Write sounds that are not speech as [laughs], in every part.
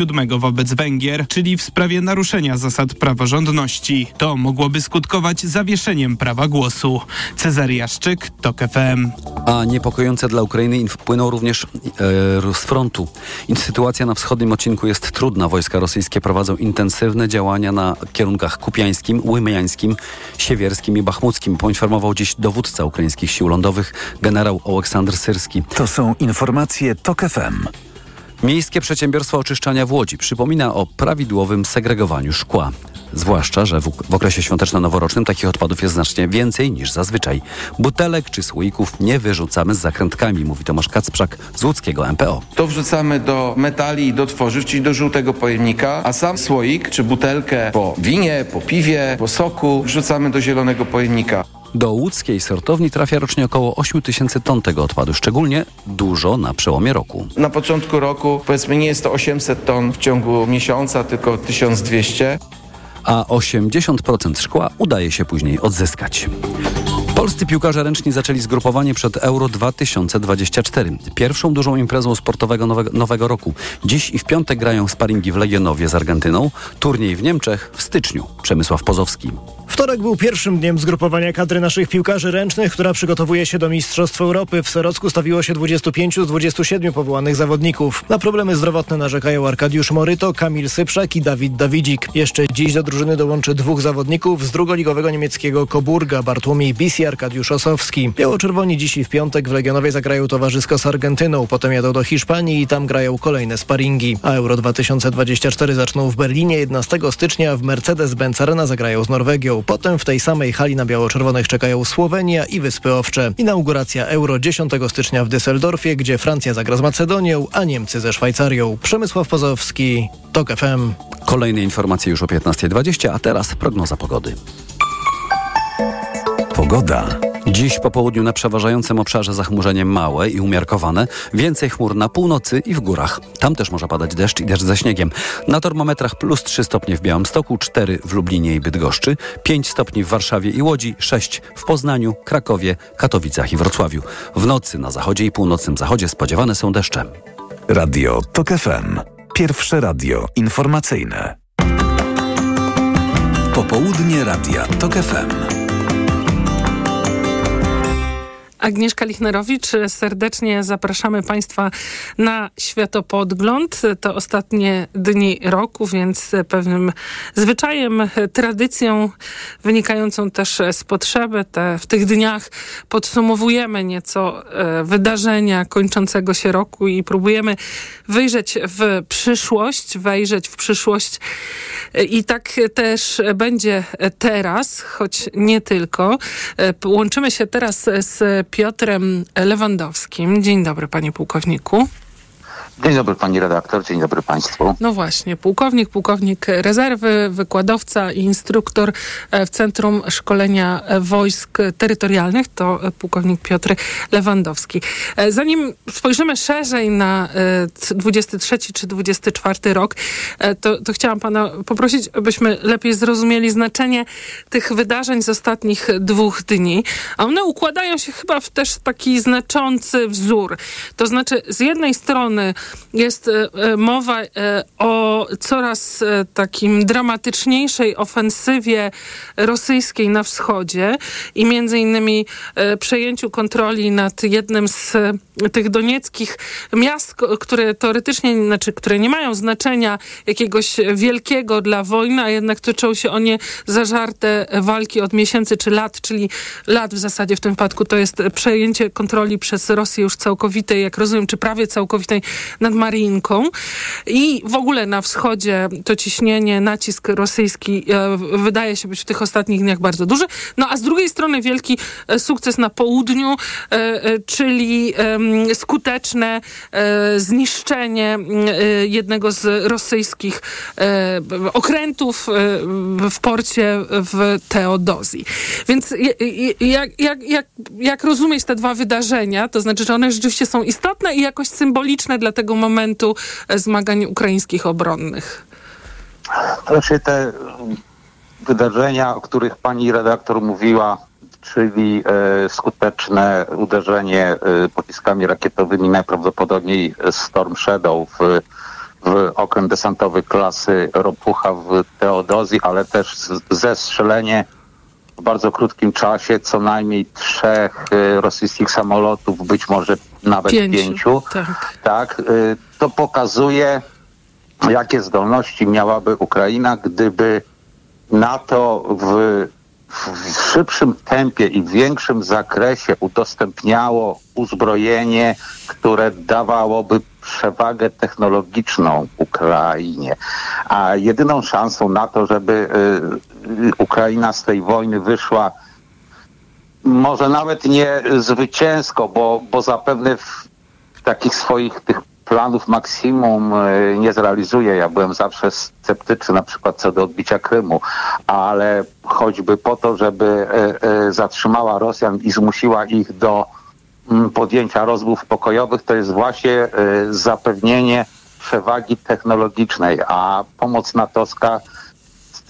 7 wobec Węgier, czyli w sprawie naruszenia zasad praworządności. To mogłoby skutkować zawieszeniem prawa głosu. Cezary Jaszczyk, TOK FM. A niepokojące dla Ukrainy wpłyną również e, z frontu. Sytuacja na wschodnim odcinku jest trudna. Wojska rosyjskie prowadzą intensywne działania na kierunkach kupiańskim, łymiańskim, siewierskim i bachmuckim. Poinformował dziś dowódca ukraińskich sił lądowych generał Oleksandr Syrski. To są informacje TOK FM. Miejskie Przedsiębiorstwo Oczyszczania w Łodzi przypomina o prawidłowym segregowaniu szkła. Zwłaszcza, że w, w okresie świąteczno-noworocznym takich odpadów jest znacznie więcej niż zazwyczaj. Butelek czy słoików nie wyrzucamy z zakrętkami, mówi Tomasz Kacprzak z łódzkiego MPO. To wrzucamy do metali i do tworzyw, czyli do żółtego pojemnika, a sam słoik czy butelkę po winie, po piwie, po soku wrzucamy do zielonego pojemnika. Do łódzkiej sortowni trafia rocznie około 8 tysięcy ton tego odpadu, szczególnie dużo na przełomie roku. Na początku roku powiedzmy nie jest to 800 ton w ciągu miesiąca, tylko 1200 a 80% szkła udaje się później odzyskać. Polscy piłkarze ręczni zaczęli zgrupowanie przed Euro 2024. Pierwszą dużą imprezą sportowego nowego, nowego, roku. Dziś i w piątek grają sparingi w Legionowie z Argentyną, turniej w Niemczech w styczniu. Przemysław Pozowski. Wtorek był pierwszym dniem zgrupowania kadry naszych piłkarzy ręcznych, która przygotowuje się do Mistrzostw Europy. W Serocku stawiło się 25 z 27 powołanych zawodników. Na problemy zdrowotne narzekają Arkadiusz Moryto, Kamil Syprzak i Dawid Dawidzik. Jeszcze dziś do drużyny dołączy dwóch zawodników z drugoligowego niemieckiego Coburga, Bartłomiej Bis i Arkadiusz Osowski. Biało-czerwoni dziś i w piątek w Legionowie zagrają towarzysko z Argentyną, potem jadą do Hiszpanii i tam grają kolejne sparingi. A Euro 2024 zaczną w Berlinie 11 stycznia, w Mercedes-Benz Arena zagrają z Norwegią. Potem w tej samej hali na biało-czerwonych czekają Słowenia i Wyspy Owcze. Inauguracja Euro 10 stycznia w Düsseldorfie, gdzie Francja zagra z Macedonią, a Niemcy ze Szwajcarią. Przemysław Pozowski, TOK FM. Kolejne informacje już o 15.20, a teraz prognoza pogody. Pogoda. Dziś po południu na przeważającym obszarze zachmurzenie małe i umiarkowane, więcej chmur na północy i w górach. Tam też może padać deszcz i deszcz ze śniegiem. Na termometrach plus 3 stopnie w Białymstoku, 4 w Lublinie i Bydgoszczy, 5 stopni w Warszawie i Łodzi, 6 w Poznaniu, Krakowie, Katowicach i Wrocławiu. W nocy na zachodzie i północnym zachodzie spodziewane są deszcze. Radio TOK FM. Pierwsze radio informacyjne. Popołudnie Radia TOK FM. Agnieszka Lichnerowicz, serdecznie zapraszamy Państwa na światopodgląd. To ostatnie dni roku, więc pewnym zwyczajem, tradycją wynikającą też z potrzeby. Te, w tych dniach podsumowujemy nieco e, wydarzenia kończącego się roku i próbujemy wyjrzeć w przyszłość, wejrzeć w przyszłość i tak też będzie teraz, choć nie tylko. E, łączymy się teraz z Piotrem Lewandowskim. Dzień dobry, panie pułkowniku. Dzień dobry pani redaktor, dzień dobry państwu. No właśnie, pułkownik, pułkownik rezerwy, wykładowca i instruktor e, w Centrum Szkolenia Wojsk Terytorialnych, to pułkownik Piotr Lewandowski. E, zanim spojrzymy szerzej na 23 e, czy 24 rok, to, to chciałam pana poprosić, abyśmy lepiej zrozumieli znaczenie tych wydarzeń z ostatnich dwóch dni. A one układają się chyba w też taki znaczący wzór. To znaczy, z jednej strony jest e, e, mowa e, o coraz takim dramatyczniejszej ofensywie rosyjskiej na wschodzie i między innymi przejęciu kontroli nad jednym z tych donieckich miast, które teoretycznie, znaczy, które nie mają znaczenia jakiegoś wielkiego dla wojny, a jednak toczą się o nie zażarte walki od miesięcy czy lat, czyli lat w zasadzie w tym wypadku. To jest przejęcie kontroli przez Rosję już całkowitej, jak rozumiem, czy prawie całkowitej nad Marinką i w ogóle na wschodzie to ciśnienie, nacisk rosyjski e, wydaje się być w tych ostatnich dniach bardzo duży. No a z drugiej strony wielki e, sukces na południu, e, czyli skuteczne zniszczenie jednego z rosyjskich okrętów w porcie w Teodozji. Więc jak, jak, jak, jak rozumieć te dwa wydarzenia, to znaczy, że one rzeczywiście są istotne i jakoś symboliczne dla tego momentu zmagań ukraińskich obronnych? Znaczy te wydarzenia, o których pani redaktor mówiła, czyli e, skuteczne uderzenie e, pociskami rakietowymi najprawdopodobniej Storm Shadow w w okręt desantowy klasy Ropucha w Teodozji, ale też zestrzelenie w bardzo krótkim czasie co najmniej trzech y, rosyjskich samolotów, być może nawet Pięciu, pięciu. tak. tak y, to pokazuje, jakie zdolności miałaby Ukraina, gdyby NATO w, w szybszym tempie i w większym zakresie udostępniało uzbrojenie, które dawałoby przewagę technologiczną Ukrainie. A jedyną szansą na to, żeby y, Ukraina z tej wojny wyszła może nawet nie zwycięsko, bo, bo zapewne w, takich swoich tych planów maksimum y, nie zrealizuje. Ja byłem zawsze sceptyczny na przykład co do odbicia Krymu, ale choćby po to, żeby y, y, zatrzymała Rosjan i zmusiła ich do mm, podjęcia rozmów pokojowych, to jest właśnie zapewnienie przewagi technologicznej, a pomoc natowska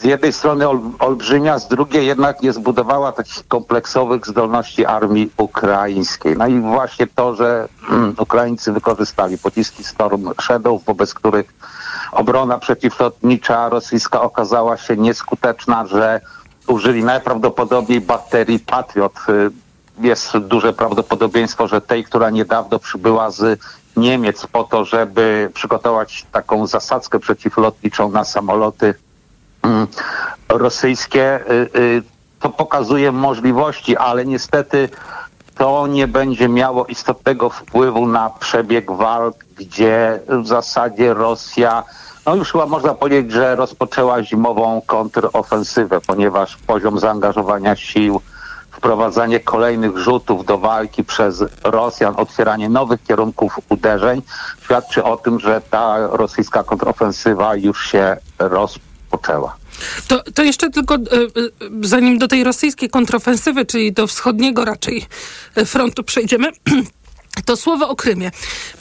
z jednej strony ol, olbrzymia, z drugiej jednak nie zbudowała takich kompleksowych zdolności armii ukraińskiej. No i właśnie to, że mm, Ukraińcy wykorzystali pociski Storm Shadow, wobec których obrona przeciwlotnicza rosyjska okazała się nieskuteczna, że użyli najprawdopodobniej baterii Patriot. Y, jest duże prawdopodobieństwo, że tej, która niedawno przybyła z Niemiec po to, żeby przygotować taką zasadzkę przeciwlotniczą na samoloty rosyjskie, y, y, to pokazuje możliwości, ale niestety to nie będzie miało istotnego wpływu na przebieg walk, gdzie w zasadzie Rosja, no już chyba można powiedzieć, że rozpoczęła zimową kontrofensywę, ponieważ poziom zaangażowania sił, wprowadzanie kolejnych rzutów do walki przez Rosjan, otwieranie nowych kierunków uderzeń świadczy o tym, że ta rosyjska kontrofensywa już się rozpoczęła To, to jeszcze tylko, e, e, zanim do tej rosyjskiej kontrofensywy, czyli do wschodniego raczej e, frontu przejdziemy, [clears throat] to słowo o Krymie.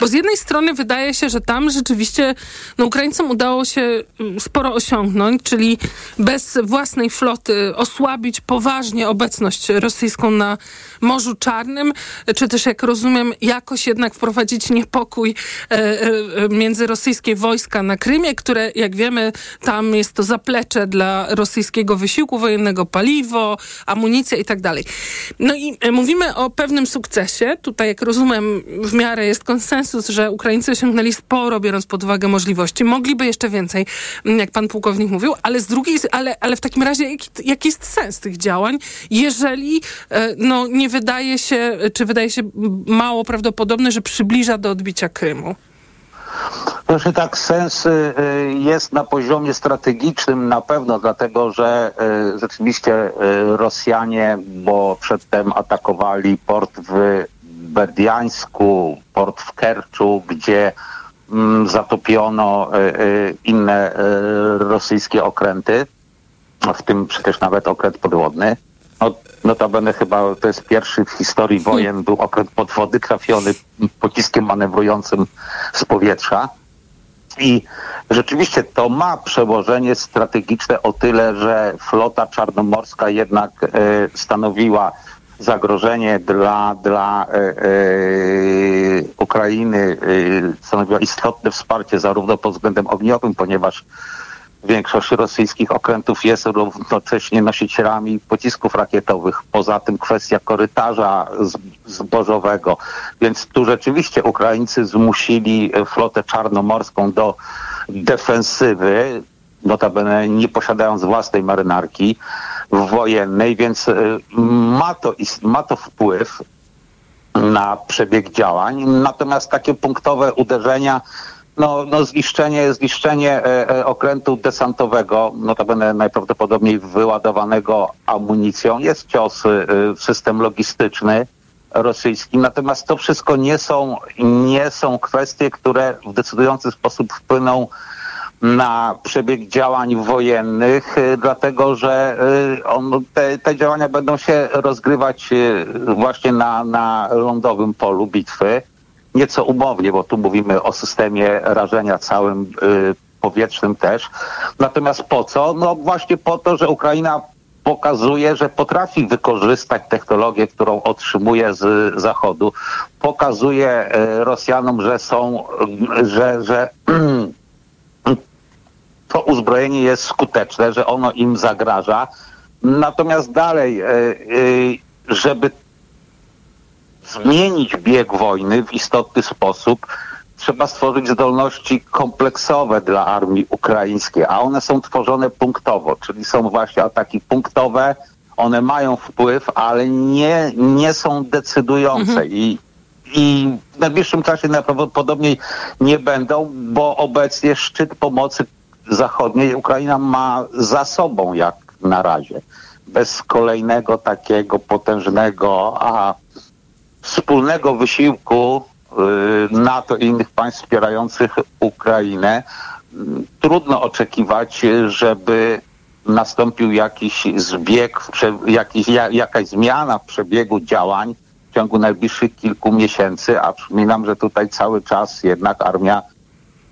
Bo z jednej strony wydaje się, że tam rzeczywiście no, Ukraińcom udało się mm, sporo osiągnąć, czyli bez własnej floty osłabić poważnie obecność rosyjską na Morzu Czarnym, czy też jak rozumiem jakoś jednak wprowadzić niepokój e, e, między rosyjskie wojska na Krymie, które jak wiemy tam jest to zaplecze dla rosyjskiego wysiłku wojennego, paliwo, amunicja i tak dalej. No i e, mówimy o pewnym sukcesie. Tutaj jak rozumiem w miarę jest konsensus, że Ukraińcy osiągnęli sporo, biorąc pod uwagę możliwości. Mogliby jeszcze więcej, jak pan pułkownik mówił, ale z drugiej, ale, ale w takim razie jaki, jaki jest sens tych działań, jeżeli no, nie wydaje się, czy wydaje się mało prawdopodobne, że przybliża do odbicia Krymu? Proszę tak, sens y, y, jest na poziomie strategicznym na pewno, dlatego że y, rzeczywiście Rosjanie, bo przedtem atakowali port w Berdiańsku, port w Kerczu, gdzie mm, zatopiono inne rosyjskie okręty, w tym przecież nawet okręt podwodny. No, notabene chyba to jest pierwszy w historii wojen był okręt podwody trafiony pociskiem manewrującym z powietrza. I rzeczywiście to ma przełożenie strategiczne o tyle, że flota czarnomorska jednak stanowiła zagrożenie dla, dla e, e, Ukrainy, e, stanowiła istotne wsparcie zarówno pod względem ogniowym, ponieważ Większość rosyjskich okrętów jest równocześnie nosicielami pocisków rakietowych. Poza tym kwestia korytarza zbożowego. Więc tu rzeczywiście Ukraińcy zmusili flotę czarnomorską do defensywy, notabene nie posiadając własnej marynarki wojennej, więc y, ma to, ma to wpływ na przebieg działań. Natomiast takie punktowe uderzenia no, no zniszczenie, zniszczenie e, e, okrętu desantowego, notabene najprawdopodobniej wyładowanego amunicją, jest cios e, w system logistyczny rosyjski. Natomiast to wszystko nie są, nie są kwestie, które w decydujący sposób wpłyną na przebieg działań wojennych, dlatego że on, te, te działania będą się rozgrywać właśnie na, na lądowym polu bitwy nieco umownie, bo tu mówimy o systemie rażenia całym y, powietrznym też. Natomiast po co? No właśnie po to, że Ukraina pokazuje, że potrafi wykorzystać technologię, którą otrzymuje z Zachodu. Pokazuje y, Rosjanom, że są, że, że [clears throat] to uzbrojenie jest skuteczne, że ono im zagraża. Natomiast dalej, e, e, żeby zmienić bieg wojny w istotny sposób, trzeba stworzyć zdolności kompleksowe dla armii ukraińskiej, a one są tworzone punktowo, czyli są właśnie ataki punktowe, one mają wpływ, ale nie, nie są decydujące i, i w najbliższym czasie najprawdopodobniej nie będą, bo obecnie szczyt pomocy zachodniej Ukraina ma za sobą jak na razie. Bez kolejnego takiego potężnego, a wspólnego wysiłku y, NATO i innych państw wspierających Ukrainę, y, trudno oczekiwać, żeby nastąpił jakiś zbieg, jakiś, ja, jakaś zmiana w przebiegu działań w ciągu najbliższych kilku miesięcy, a przypominam, że tutaj cały czas jednak armia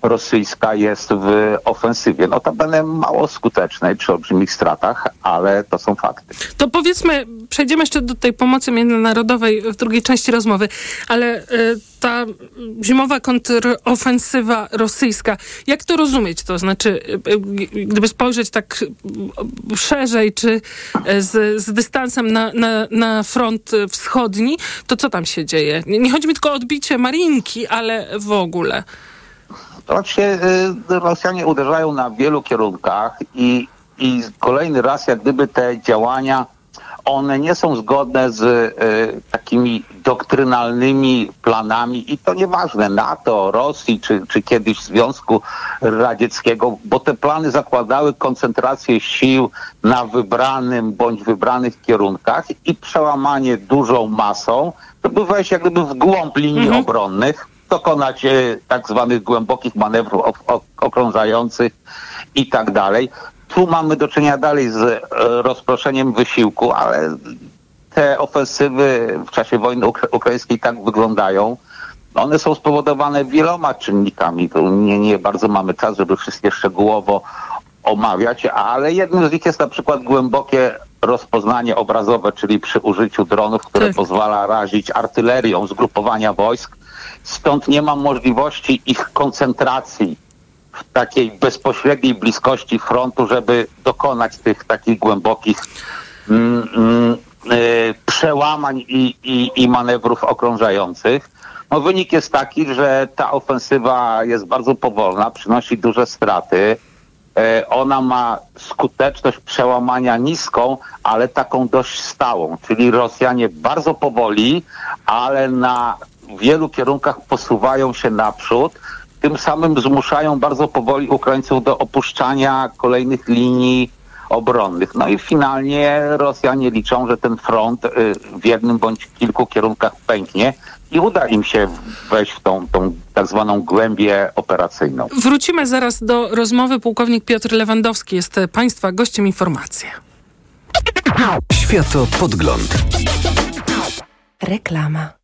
rosyjska jest w ofensywie. Notabene mało skutecznej przy olbrzymich stratach, ale to są fakty. To powiedzmy, przejdziemy jeszcze do tej pomocy międzynarodowej w drugiej części rozmowy, ale y, ta zimowa kontrofensywa rosyjska, jak to rozumieć? To znaczy, y, y, gdyby spojrzeć tak szerzej, czy z, z dystansem na, na, na front wschodni, to co tam się dzieje? Nie chodzi mi tylko o odbicie Marinki, ale w ogóle. To Oczywiście y, Rosjanie uderzają na wielu kierunkach i, i kolejny raz jak gdyby te działania, one nie są zgodne z y, takimi doktrynalnymi planami i to nieważne NATO, Rosji czy, czy kiedyś Związku Radzieckiego, bo te plany zakładały koncentrację sił na wybranym bądź wybranych kierunkach i przełamanie dużą masą, to by wejść jak gdyby w głąb linii obronnych, dokonać e, tak zwanych głębokich manewrów ok- ok- okrążających i tak dalej. Tu mamy do czynienia dalej z e, rozproszeniem wysiłku, ale te ofensywy w czasie wojny ukra- ukraińskiej tak wyglądają. One są spowodowane wieloma czynnikami. Tu nie, nie bardzo mamy czas, żeby wszystkie szczegółowo omawiać, ale jednym z nich jest na przykład głębokie rozpoznanie obrazowe, czyli przy użyciu dronów, które Tak. pozwala razić artylerią zgrupowania wojsk. Stąd nie ma możliwości ich koncentracji w takiej bezpośredniej bliskości frontu, żeby dokonać tych takich głębokich mm, mm, y, przełamań i, i, i manewrów okrążających. No, wynik jest taki, że ta ofensywa jest bardzo powolna, przynosi duże straty. E, Ona ma skuteczność przełamania niską, ale taką dość stałą, czyli Rosjanie bardzo powoli, ale na wielu kierunkach posuwają się naprzód, tym samym zmuszają bardzo powoli Ukraińców do opuszczania kolejnych linii obronnych. No i finalnie Rosjanie liczą, że ten front y, w jednym bądź kilku kierunkach pęknie i uda im się wejść w tą, tą tak zwaną głębię operacyjną. Wrócimy zaraz do rozmowy. Pułkownik Piotr Lewandowski jest Państwa gościem informacji. Światopodgląd. Reklama.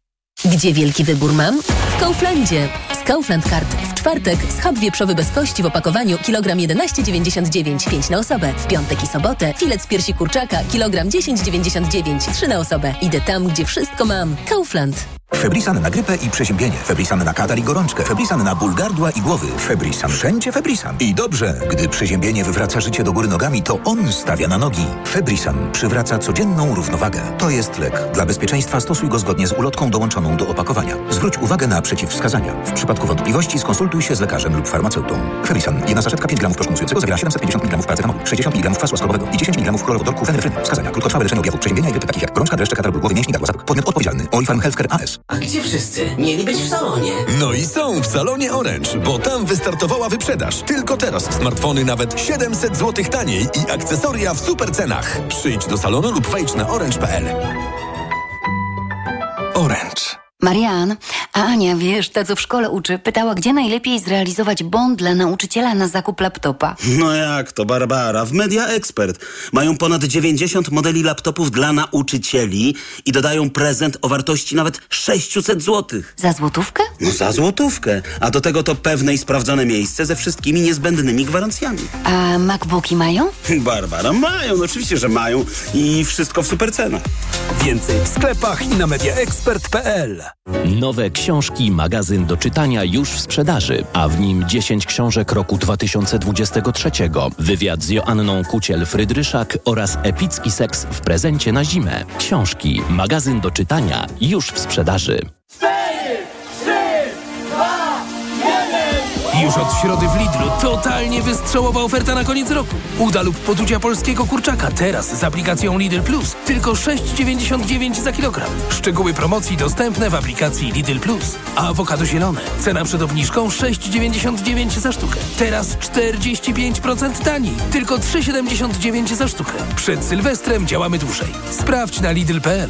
Gdzie wielki wybór mam? W Kauflandzie. Z Kaufland Card w czwartek schab wieprzowy bez kości w opakowaniu kilogram 11,99 5 na osobę. W piątek i sobotę filet z piersi kurczaka kilogram 10,99 3 na osobę. Idę tam, gdzie wszystko mam. Kaufland. Febrisan na grypę i przeziębienie. Febrisan na katar i gorączkę. Febrisan na ból gardła i głowy. Febrisan. Wszędzie Febrisan. I dobrze, gdy przeziębienie wywraca życie do góry nogami, to on stawia na nogi. Febrisan przywraca codzienną równowagę. To jest lek. Dla bezpieczeństwa stosuj go zgodnie z ulotką dołączoną do opakowania. Zwróć uwagę na przeciwwskazania. W przypadku wątpliwości skonsultuj się z lekarzem lub farmaceutą. Febrisan. Jedna saszetka 5 gramów proszku zawiera 750 mg paracetamolu, 60 mg kwasu ascorbowego i 10 mg chlorowodorku fenefryny. Wskazania. Krótkotrwałe leczenie objawów przeziębienia i grypy takich jak gorączka, dreszcze, katar głowy, mięśni, gardła. Podmiot odpowiedzialny. Healthcare AS. A gdzie wszyscy? Mieli być w salonie. No i są w salonie Orange, bo tam wystartowała wyprzedaż. Tylko teraz smartfony nawet 700 zł taniej i akcesoria w super cenach. Przyjdź do salonu lub wejdź na orange.pl. Orange. Marian, a Ania, wiesz, ta co w szkole uczy, pytała, gdzie najlepiej zrealizować bon dla nauczyciela na zakup laptopa. No jak to, Barbara? W Media Expert mają ponad 90 modeli laptopów dla nauczycieli i dodają prezent o wartości nawet 600 zł. Za złotówkę? No za złotówkę. A do tego to pewne i sprawdzone miejsce ze wszystkimi niezbędnymi gwarancjami. A MacBooki mają? [laughs] Barbara, mają, no oczywiście, że mają i wszystko w super cenach. Więcej w sklepach i na mediaexpert.pl. Nowe książki, magazyn do czytania już w sprzedaży, a w nim 10 książek roku 2023, wywiad z Joanną Kuciel-Frydryszak oraz epicki seks w prezencie na zimę. Książki, magazyn do czytania już w sprzedaży. Już od środy w Lidlu totalnie wystrzałowa oferta na koniec roku. Uda lub podudzia polskiego kurczaka teraz z aplikacją Lidl Plus. Tylko 6,99 za kilogram. Szczegóły promocji dostępne w aplikacji Lidl Plus. A awokado zielone. Cena przed obniżką 6,99 za sztukę. Teraz 45% taniej. Tylko 3,79 za sztukę. Przed Sylwestrem działamy dłużej. Sprawdź na Lidl.pl.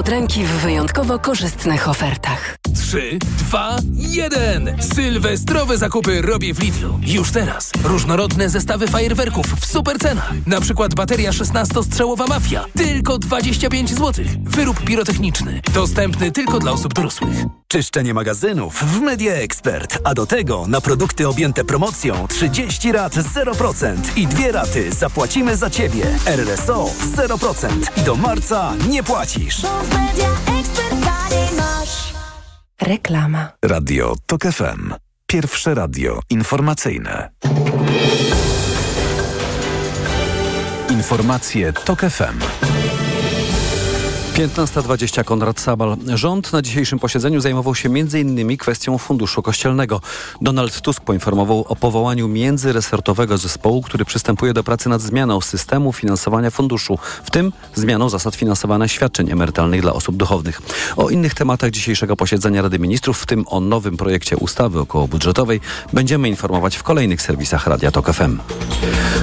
ręki w wyjątkowo korzystnych ofertach. 3, 2, 1. Sylwestrowe zakupy robię w Lidlu. Już teraz. Różnorodne zestawy fajerwerków w super cenach. Na przykład bateria 16-strzałowa Mafia. Tylko 25 zł. Wyrób pirotechniczny. Dostępny tylko dla osób dorosłych. Czyszczenie magazynów w Media Expert. A do tego na produkty objęte promocją 30 rat 0% i dwie raty zapłacimy za Ciebie. RSO 0% i do marca nie płacisz. Reklama. Radio TOK FM. Pierwsze radio informacyjne. Informacje TOK FM. 15.20 Konrad Sabal. Rząd na dzisiejszym posiedzeniu zajmował się m.in. kwestią funduszu kościelnego. Donald Tusk poinformował o powołaniu międzyresortowego zespołu, który przystępuje do pracy nad zmianą systemu finansowania funduszu, w tym zmianą zasad finansowania świadczeń emerytalnych dla osób duchownych. O innych tematach dzisiejszego posiedzenia Rady Ministrów, w tym o nowym projekcie ustawy okołobudżetowej, będziemy informować w kolejnych serwisach Radia Tok FM.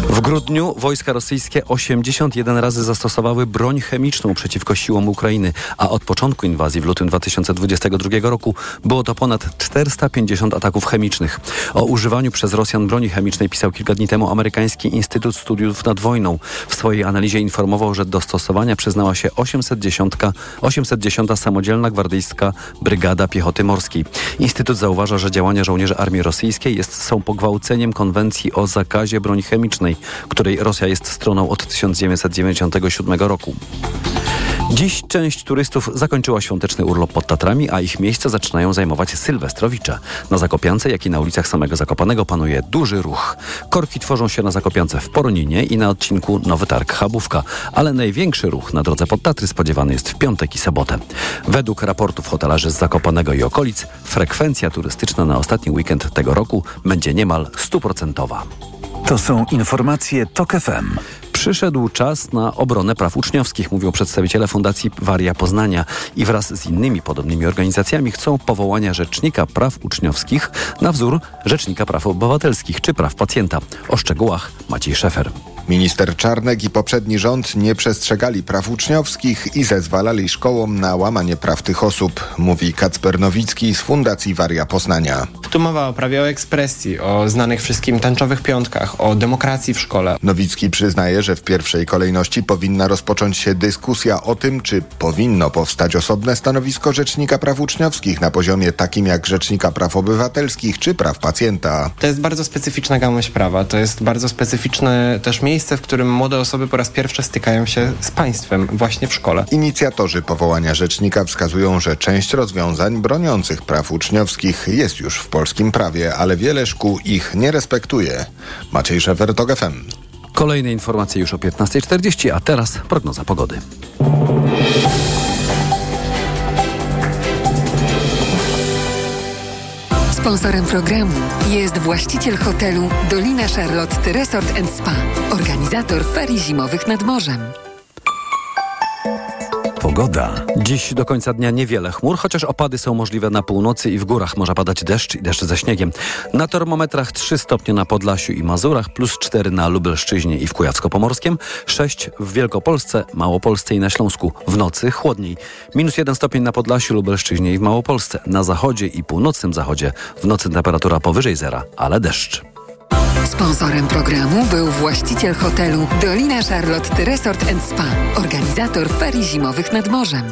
W grudniu wojska rosyjskie 81 razy zastosowały broń chemiczną przeciwko siłom Ukrainy, a od początku inwazji w lutym 2022 roku było to ponad 450 ataków chemicznych. O używaniu przez Rosjan broni chemicznej pisał kilka dni temu amerykański Instytut Studiów nad Wojną. W swojej analizie informował, że do stosowania przyznała się 810, 810 Samodzielna Gwardyjska Brygada Piechoty Morskiej. Instytut zauważa, że działania żołnierzy armii rosyjskiej jest, są pogwałceniem konwencji o zakazie broni chemicznej, której Rosja jest stroną od 1997 roku. Dziś część turystów zakończyła świąteczny urlop pod Tatrami, a ich miejsca zaczynają zajmować sylwestrowicze. Na Zakopiance, jak i na ulicach samego Zakopanego panuje duży ruch. Korki tworzą się na Zakopiance w Poroninie i na odcinku Nowy Targ Chabówka, ale największy ruch na drodze pod Tatry spodziewany jest w piątek i sobotę. Według raportów hotelarzy z Zakopanego i okolic, frekwencja turystyczna na ostatni weekend tego roku będzie niemal stuprocentowa. To są informacje TOK FM. Przyszedł czas na obronę praw uczniowskich, mówią przedstawiciele Fundacji Waria Poznania i wraz z innymi podobnymi organizacjami chcą powołania Rzecznika Praw Uczniowskich na wzór Rzecznika Praw Obywatelskich czy Praw Pacjenta. O szczegółach Maciej Szefer. Minister Czarnek i poprzedni rząd nie przestrzegali praw uczniowskich i zezwalali szkołom na łamanie praw tych osób, mówi Kacper Nowicki z Fundacji Waria Poznania. Tu mowa o prawie o ekspresji, o znanych wszystkim tęczowych piątkach, o demokracji w szkole. Nowicki przyznaje, że w pierwszej kolejności powinna rozpocząć się dyskusja o tym, czy powinno powstać osobne stanowisko Rzecznika Praw Uczniowskich na poziomie takim jak Rzecznika Praw Obywatelskich czy Praw Pacjenta. To jest bardzo specyficzna gałąź prawa, to jest bardzo specyficzne też miejsce, w którym młode osoby po raz pierwszy stykają się z państwem właśnie w szkole. Inicjatorzy powołania Rzecznika wskazują, że część rozwiązań broniących praw uczniowskich jest już w polskim prawie, ale wiele szkół ich nie respektuje. Maciej Szefer, TOG FM. Kolejne informacje już o 15.40, a teraz prognoza pogody. Sponsorem programu jest właściciel hotelu Dolina Charlotte Resort Spa, organizator ferii zimowych nad morzem. Pogoda. Dziś do końca dnia niewiele chmur, chociaż opady są możliwe na północy i w górach może padać deszcz i deszcz ze śniegiem. Na termometrach 3 stopnie na Podlasiu i Mazurach, plus 4 na Lubelszczyźnie i w Kujawsko-Pomorskim, 6 w Wielkopolsce, Małopolsce i na Śląsku. W nocy chłodniej. Minus 1 stopień na Podlasiu, Lubelszczyźnie i w Małopolsce. Na zachodzie i północnym zachodzie w nocy temperatura powyżej zera, ale deszcz. Sponsorem programu był właściciel hotelu Dolina Charlotte Resort Spa, organizator ferii zimowych nad morzem.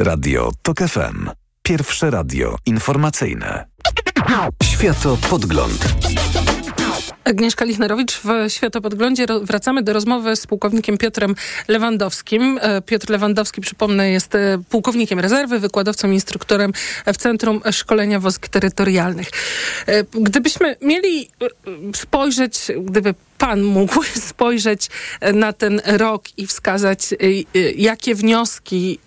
Radio TOK FM. Pierwsze radio informacyjne. Światopodgląd. Agnieszka Lichnerowicz w Światopodglądzie. Wracamy do rozmowy z pułkownikiem Piotrem Lewandowskim. E, Piotr Lewandowski, przypomnę, jest e, pułkownikiem rezerwy, wykładowcą, instruktorem w Centrum Szkolenia Wojsk Terytorialnych. E, gdybyśmy mieli spojrzeć, gdyby pan mógł [laughs] spojrzeć na ten rok i wskazać, jakie wnioski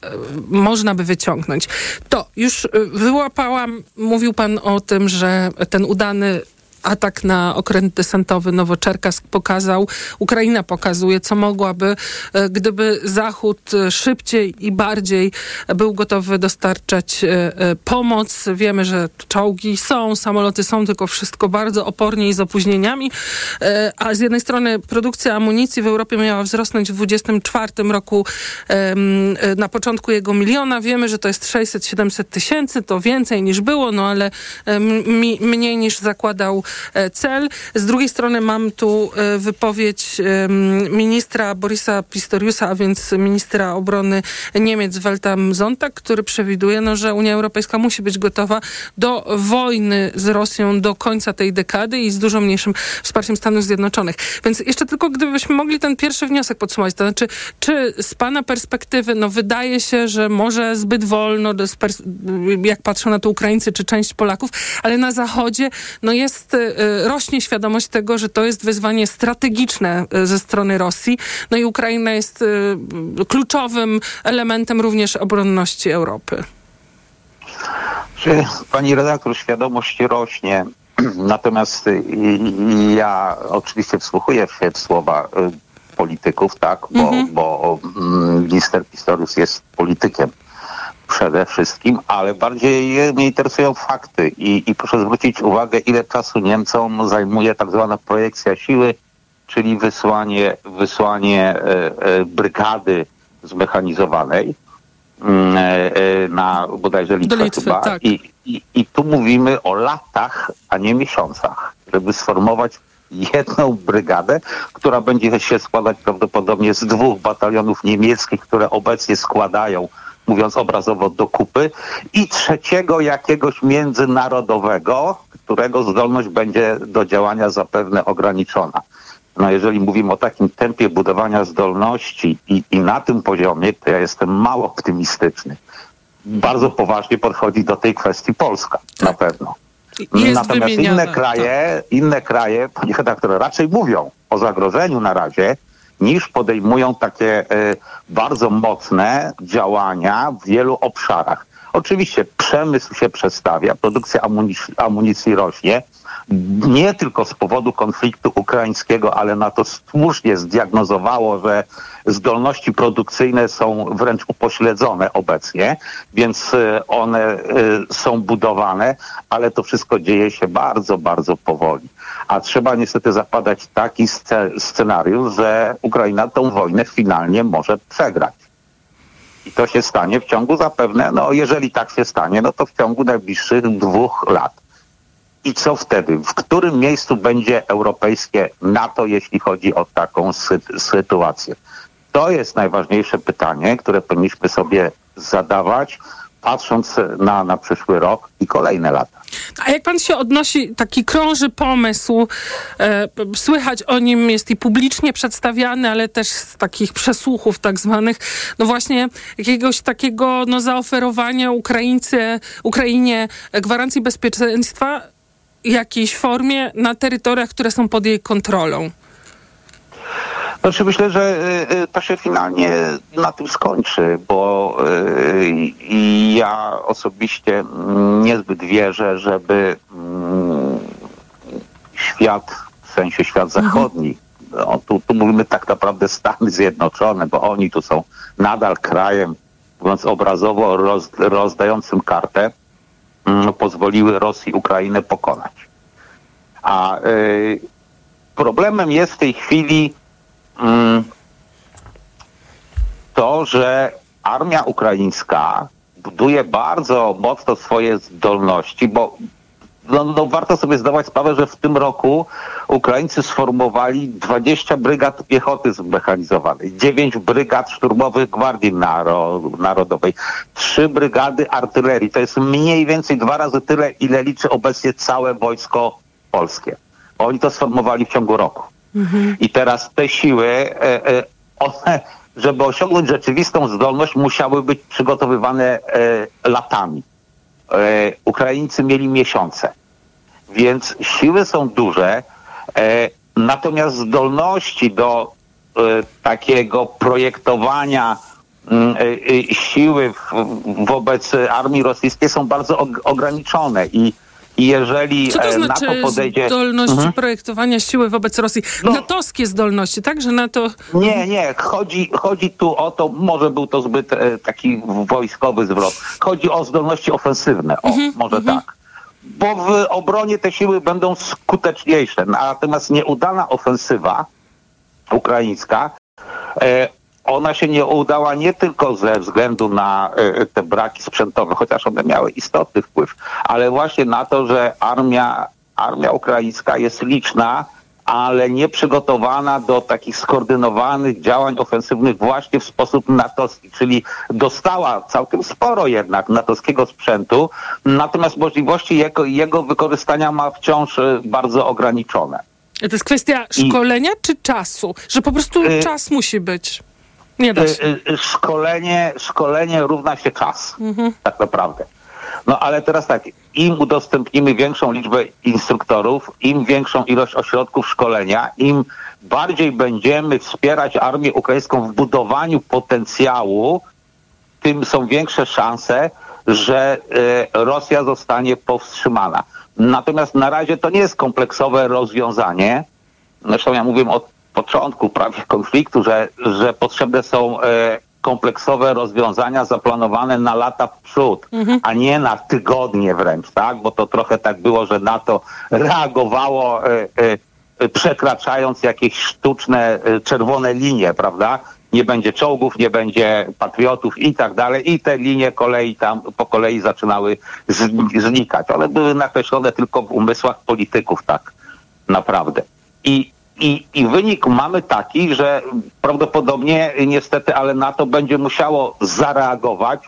można by wyciągnąć. To już wyłapałam, mówił pan o tym, że ten udany atak na okręt desantowy Nowoczerkask pokazał, Ukraina pokazuje, co mogłaby, e, gdyby Zachód e, szybciej i bardziej był gotowy dostarczać e, pomoc. Wiemy, że czołgi są, samoloty są, tylko wszystko bardzo opornie i z opóźnieniami. A z jednej strony produkcja amunicji w Europie miała wzrosnąć w 2024 roku na początku jego miliona. Wiemy, że to jest 600-700 tysięcy, to więcej niż było, no ale mniej niż zakładał cel. Z drugiej strony mam tu e, wypowiedź ministra Borisa Pistoriusa, a więc ministra obrony Niemiec Weltam Zontak, który przewiduje, no, że Unia Europejska musi być gotowa do wojny z Rosją do końca tej dekady i z dużo mniejszym wsparciem Stanów Zjednoczonych. Więc jeszcze tylko gdybyśmy mogli ten pierwszy wniosek podsumować, to znaczy, czy z pana perspektywy, no wydaje się, że może zbyt wolno, jak patrzą na to Ukraińcy czy część Polaków, ale na Zachodzie no jest Y, rośnie świadomość tego, że to jest wyzwanie strategiczne y, ze strony Rosji. No i Ukraina jest y, kluczowym elementem również obronności Europy. Czy pani redaktor, świadomość rośnie, [clears throat] natomiast ja oczywiście wsłuchuję się w słowa polityków, tak, bo, mhm. bo mm, minister Pistorius jest politykiem przede wszystkim, ale bardziej mnie interesują fakty i, i proszę zwrócić uwagę, ile czasu Niemcom zajmuje tak zwana projekcja siły, czyli wysłanie, wysłanie e, e, brygady zmechanizowanej mm, e, na bodajże Litwę, Litwy, chyba. Tak. I, i, I tu mówimy o latach, a nie miesiącach, żeby sformować jedną brygadę, która będzie się składać prawdopodobnie z dwóch batalionów niemieckich, które obecnie składają mówiąc obrazowo, do kupy i trzeciego jakiegoś międzynarodowego, którego zdolność będzie do działania zapewne ograniczona. No jeżeli mówimy o takim tempie budowania zdolności i, i na tym poziomie, to ja jestem mało optymistyczny. Bardzo poważnie podchodzi do tej kwestii Polska, na pewno. Jest Natomiast inne kraje, tak. inne kraje, panie redaktorze, raczej mówią o zagrożeniu na razie, niż podejmują takie e, bardzo mocne działania w wielu obszarach. Oczywiście przemysł się przestawia, produkcja amunicji, amunicji rośnie, nie tylko z powodu konfliktu ukraińskiego, ale na to słusznie zdiagnozowało, że zdolności produkcyjne są wręcz upośledzone obecnie, więc e, one e, są budowane, ale to wszystko dzieje się bardzo, bardzo powoli. A trzeba niestety zapadać taki scenariusz, że Ukraina tą wojnę finalnie może przegrać. I to się stanie w ciągu zapewne, no jeżeli tak się stanie, no to w ciągu najbliższych dwóch lat. I co wtedy? W którym miejscu będzie europejskie NATO, jeśli chodzi o taką sy sytuację? To jest najważniejsze pytanie, które powinniśmy sobie zadawać, patrząc na, na przyszły rok i kolejne lata. A jak pan się odnosi, taki krąży pomysł, e, słychać o nim jest i publicznie przedstawiany, ale też z takich przesłuchów tak zwanych, no właśnie jakiegoś takiego no, zaoferowania Ukraińcy, Ukrainie gwarancji bezpieczeństwa jakiejś formie na terytoriach, które są pod jej kontrolą? Znaczy myślę, że y, y, to się finalnie na tym skończy, bo y, ja osobiście niezbyt wierzę, żeby mm, świat, w sensie świat mhm. zachodni, no, tu, tu mówimy tak naprawdę Stany Zjednoczone, bo oni tu są nadal krajem mówiąc obrazowo, roz, rozdającym kartę, mm, pozwoliły Rosji Ukrainę pokonać. A y, problemem jest w tej chwili mm, to, że armia ukraińska buduje bardzo mocno swoje zdolności, bo no, no, warto sobie zdawać sprawę, że w tym roku Ukraińcy sformowali 20 brygad piechoty zmechanizowanej, 9 brygad szturmowych Gwardii Naro- Narodowej, 3 brygady artylerii. To jest mniej więcej dwa razy tyle, ile liczy obecnie całe wojsko polskie. Oni to sformowali w ciągu roku. I teraz te siły, e, e, one, żeby osiągnąć rzeczywistą zdolność, musiały być przygotowywane e, latami. Ukraińcy mieli miesiące, więc siły są duże, natomiast zdolności do e, takiego projektowania mm, e, e, siły wobec armii rosyjskiej są bardzo og- ograniczone i jeżeli Co to e, znaczy NATO podejdzie... zdolności Mhm. projektowania siły wobec Rosji? Natowskie zdolności, tak? Że NATO... Nie, nie, chodzi, chodzi tu o to, może był to zbyt e, taki wojskowy zwrot. Chodzi o zdolności ofensywne, o, może tak. Bo w obronie te siły będą skuteczniejsze. Natomiast nieudana ofensywa ukraińska, e, ona się nie udała nie tylko ze względu na e, te braki sprzętowe, chociaż one miały istotny wpływ, ale właśnie na to, że armia, armia ukraińska jest liczna, ale nie przygotowana do takich skoordynowanych działań ofensywnych właśnie w sposób natowski, czyli dostała całkiem sporo jednak natowskiego sprzętu, natomiast możliwości jego, jego wykorzystania ma wciąż e, bardzo ograniczone. To jest kwestia szkolenia czy czasu? Że po prostu czas musi być. Nie da się. Y, y, Szkolenie, szkolenie równa się czas, Mhm. tak naprawdę. No ale teraz tak, im udostępnimy większą liczbę instruktorów, im większą ilość ośrodków szkolenia, im bardziej będziemy wspierać armię ukraińską w budowaniu potencjału, tym są większe szanse, że e, Rosja zostanie powstrzymana. Natomiast na razie to nie jest kompleksowe rozwiązanie. Zresztą ja mówiłem od początku prawie konfliktu, że, że potrzebne są e, kompleksowe rozwiązania zaplanowane na lata w przód, a nie na tygodnie wręcz, tak? Bo to trochę tak było, że NATO reagowało e, e, przekraczając jakieś sztuczne e, czerwone linie, prawda? Nie będzie czołgów, nie będzie patriotów i tak dalej. I te linie kolei tam po kolei zaczynały zni- znikać. One były nakreślone tylko w umysłach polityków, tak naprawdę. I, i, I wynik mamy taki, że prawdopodobnie niestety, ale NATO będzie musiało zareagować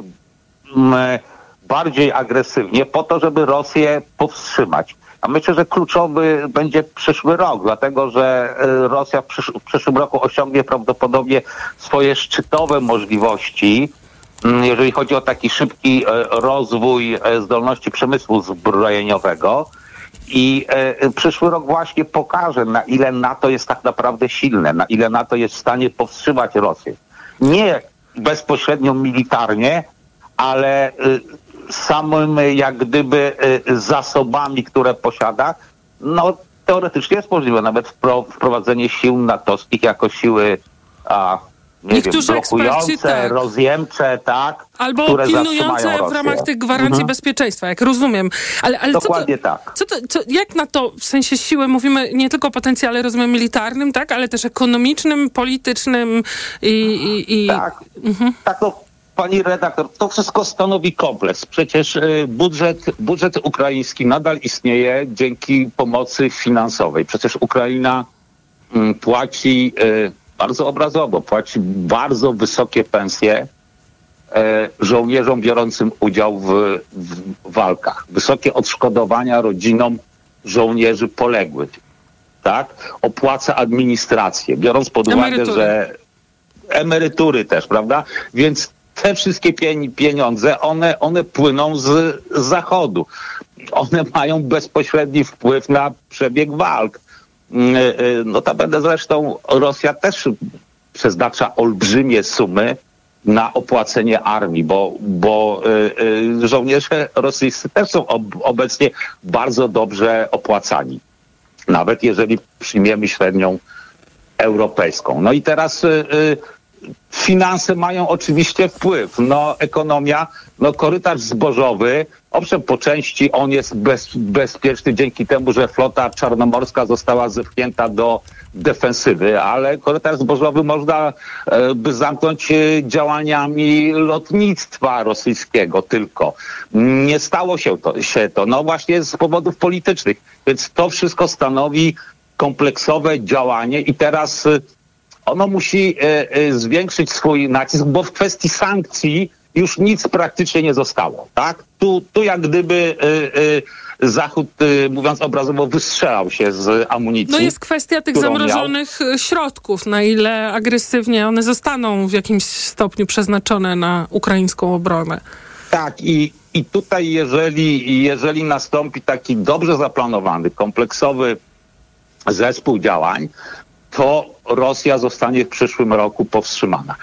mm, bardziej agresywnie po to, żeby Rosję powstrzymać. A myślę, że kluczowy będzie przyszły rok, dlatego że e, Rosja w, przysz- w przyszłym roku osiągnie prawdopodobnie swoje szczytowe możliwości, mm, jeżeli chodzi o taki szybki e, rozwój e, zdolności przemysłu zbrojeniowego. I e, przyszły rok właśnie pokaże, na ile NATO jest tak naprawdę silne, na ile NATO jest w stanie powstrzymać Rosję. Nie bezpośrednio militarnie, ale y, samym jak gdyby y, zasobami, które posiada, no teoretycznie jest możliwe nawet wpro, wprowadzenie sił natowskich jako siły a, nie Niektórzy wiem, eksperci, blokujące, tak. rozjemcze, tak, Albo które pilnujące w ramach tych gwarancji Mhm. bezpieczeństwa, jak rozumiem. Ale, ale Dokładnie co to, tak. Co to, co, jak na to, w sensie siły, mówimy nie tylko o potencjale, rozumiem, militarnym, tak, ale też ekonomicznym, politycznym i... i, i... Tak. Mhm. Tak, no, pani redaktor, to wszystko stanowi kompleks. Przecież y, budżet, budżet ukraiński nadal istnieje dzięki pomocy finansowej. Przecież Ukraina mm, płaci y, bardzo obrazowo, płaci bardzo wysokie pensje y, żołnierzom biorącym udział w, w walkach. Wysokie odszkodowania rodzinom żołnierzy poległych. Tak? Opłaca administrację, biorąc pod uwagę, Emerytury. że emerytury też, prawda? Więc te wszystkie pieni- pieniądze, one, one płyną z zachodu. One mają bezpośredni wpływ na przebieg walk. Mm, y, y, Notabene zresztą Rosja też przeznacza olbrzymie sumy na opłacenie armii, bo, bo y, żołnierze rosyjscy też są ob, obecnie bardzo dobrze opłacani. Nawet jeżeli przyjmiemy średnią europejską. No i teraz finanse mają oczywiście wpływ. No ekonomia, no korytarz zbożowy, owszem po części on jest bez, bezpieczny dzięki temu, że flota czarnomorska została zepchnięta do defensywy, ale korytarz zbożowy można e, by zamknąć e, działaniami lotnictwa rosyjskiego tylko. Nie stało się to, się to, no właśnie z powodów politycznych, więc to wszystko stanowi kompleksowe działanie i teraz e, ono musi e, e, zwiększyć swój nacisk, bo w kwestii sankcji już nic praktycznie nie zostało, tak? Tu, tu jak gdyby e, Zachód, mówiąc obrazowo, wystrzelał się z amunicji. No jest kwestia tych zamrożonych e, środków, na ile agresywnie one zostaną w jakimś stopniu przeznaczone na ukraińską obronę. Tak, i, i tutaj jeżeli, jeżeli nastąpi taki dobrze zaplanowany, kompleksowy zespół działań, to Rosja zostanie w przyszłym roku powstrzymana.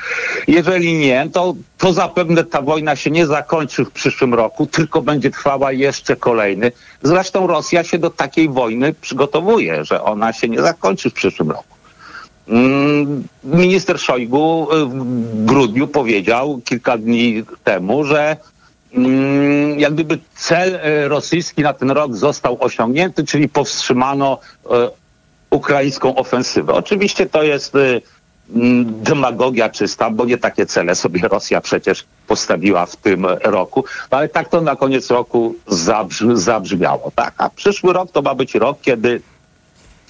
Jeżeli nie, to, to zapewne ta wojna się nie zakończy w przyszłym roku, tylko będzie trwała jeszcze kolejny. Zresztą Rosja się do takiej wojny przygotowuje, że ona się nie zakończy w przyszłym roku. Mm, Minister Szojgu y, w grudniu powiedział kilka dni temu, że mm, jak gdyby cel y, rosyjski na ten rok został osiągnięty, czyli powstrzymano y, ukraińską ofensywę. Oczywiście to jest y, mm, demagogia czysta, bo nie takie cele sobie [laughs] Rosja przecież postawiła w tym roku, no ale tak to na koniec roku zabrz- zabrzmiało. Tak? A przyszły rok to ma być rok, kiedy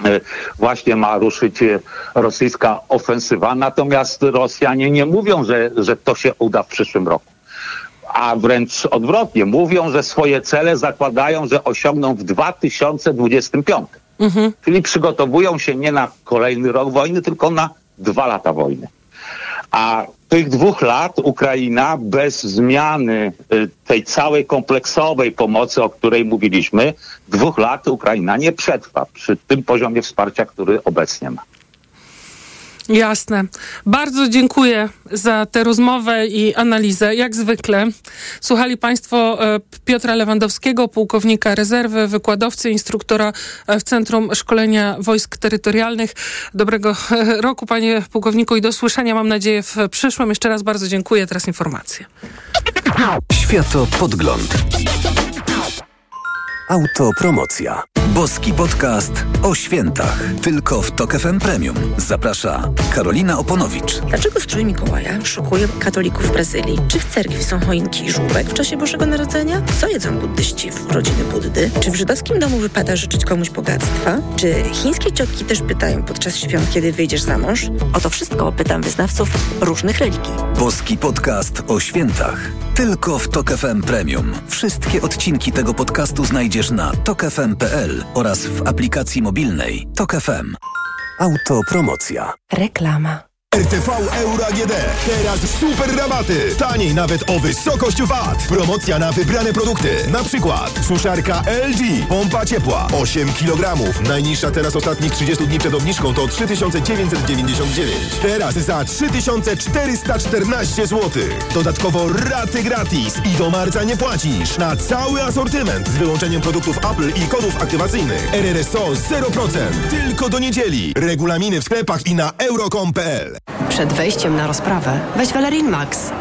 y, właśnie ma ruszyć y, rosyjska ofensywa, natomiast Rosjanie nie mówią, że, że to się uda w przyszłym roku. A wręcz odwrotnie, mówią, że swoje cele zakładają, że osiągną w 2025. Czyli przygotowują się nie na kolejny rok wojny, tylko na dwa lata wojny. A tych dwóch lat Ukraina bez zmiany y, tej całej kompleksowej pomocy, o której mówiliśmy, dwóch lat Ukraina nie przetrwa przy tym poziomie wsparcia, który obecnie ma. Jasne. Bardzo dziękuję za tę rozmowę i analizę. Jak zwykle słuchali Państwo e, Piotra Lewandowskiego, pułkownika rezerwy, wykładowcy, instruktora e, w Centrum Szkolenia Wojsk Terytorialnych. Dobrego e, roku, panie pułkowniku, i do słyszenia, mam nadzieję, w przyszłym. Jeszcze raz bardzo dziękuję. Teraz informacje. Światopodgląd. Autopromocja. Boski podcast o świętach. Tylko w Tok FM Premium. Zaprasza Karolina Oponowicz. Dlaczego strój Mikołaja szokuje katolików w Brazylii? Czy w cerkwi są choinki i żółbek w czasie Bożego Narodzenia? Co jedzą buddyści w rodziny Buddy? Czy w żydowskim domu wypada życzyć komuś bogactwa? Czy chińskie ciotki też pytają podczas świąt, kiedy wyjdziesz za mąż? O to wszystko pytam wyznawców różnych religii. Boski podcast o świętach. Tylko w Tok FM Premium. Wszystkie odcinki tego podcastu znajdziesz na tokefm.pl oraz w aplikacji mobilnej Tok FM. Autopromocja. Reklama. RTV Euro AGD. Teraz super rabaty. Taniej nawet o wysokość VAT. Promocja na wybrane produkty. Na przykład suszarka LG. Pompa ciepła. 8 kg. Najniższa teraz ostatnich 30 dni przed obniżką to 3999. Teraz za 3414 zł. Dodatkowo raty gratis. I do marca nie płacisz. Na cały asortyment z wyłączeniem produktów Apple i kodów aktywacyjnych. RRSO 0%. Tylko do niedzieli. Regulaminy w sklepach i na euro.com.pl. Przed wejściem na rozprawę. Weź Valerin Max,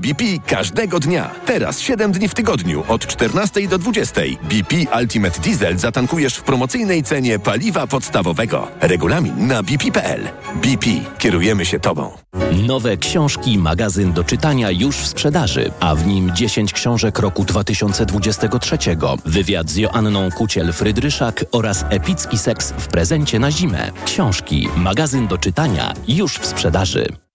BP każdego dnia. Teraz 7 dni w tygodniu od 14 do 20. BP Ultimate Diesel zatankujesz w promocyjnej cenie paliwa podstawowego. Regulamin na bp.pl. BP. Kierujemy się Tobą. Nowe książki, magazyn do czytania już w sprzedaży, a w nim 10 książek roku 2023, wywiad z Joanną Kuciel-Frydryszak oraz epicki seks w prezencie na zimę. Książki, magazyn do czytania już w sprzedaży.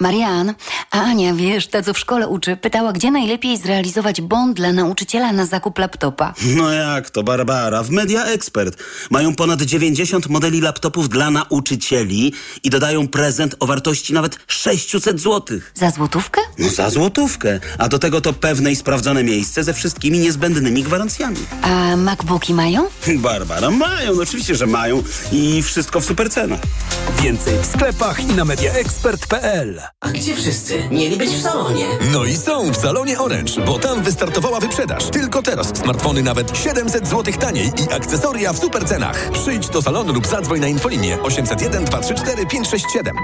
Marian, a Ania, wiesz, ta co w szkole uczy, pytała, gdzie najlepiej zrealizować bond dla nauczyciela na zakup laptopa. No jak to, Barbara? W Media Expert mają ponad 90 modeli laptopów dla nauczycieli i dodają prezent o wartości nawet 600 zł. Za złotówkę? No za złotówkę. A do tego to pewne i sprawdzone miejsce ze wszystkimi niezbędnymi gwarancjami. A MacBooki mają? [laughs] Barbara, mają, no oczywiście, że mają i wszystko w super cenach. Więcej w sklepach i na mediaexpert.pl. A gdzie wszyscy? Mieli być w salonie. No i są w salonie Orange, bo tam wystartowała wyprzedaż. Tylko teraz smartfony nawet 700 zł taniej i akcesoria w super cenach. Przyjdź do salonu lub zadzwoń na infolinię 801 234 567.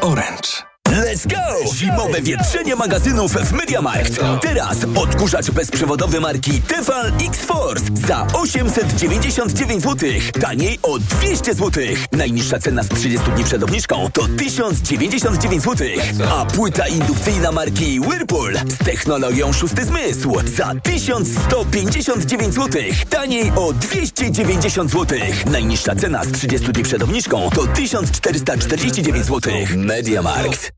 Orange. Let's go! Zimowe wietrzenie magazynów w MediaMarkt. Teraz odkurzacz bezprzewodowy marki Tefal X-Force za 899 zł. Taniej o 200 zł. Najniższa cena z 30 dni przed obniżką to 1099 zł. A płyta indukcyjna marki Whirlpool z technologią szósty zmysł za 1159 zł. Taniej o 290 zł. Najniższa cena z 30 dni przed obniżką to 1449 zł. MediaMarkt.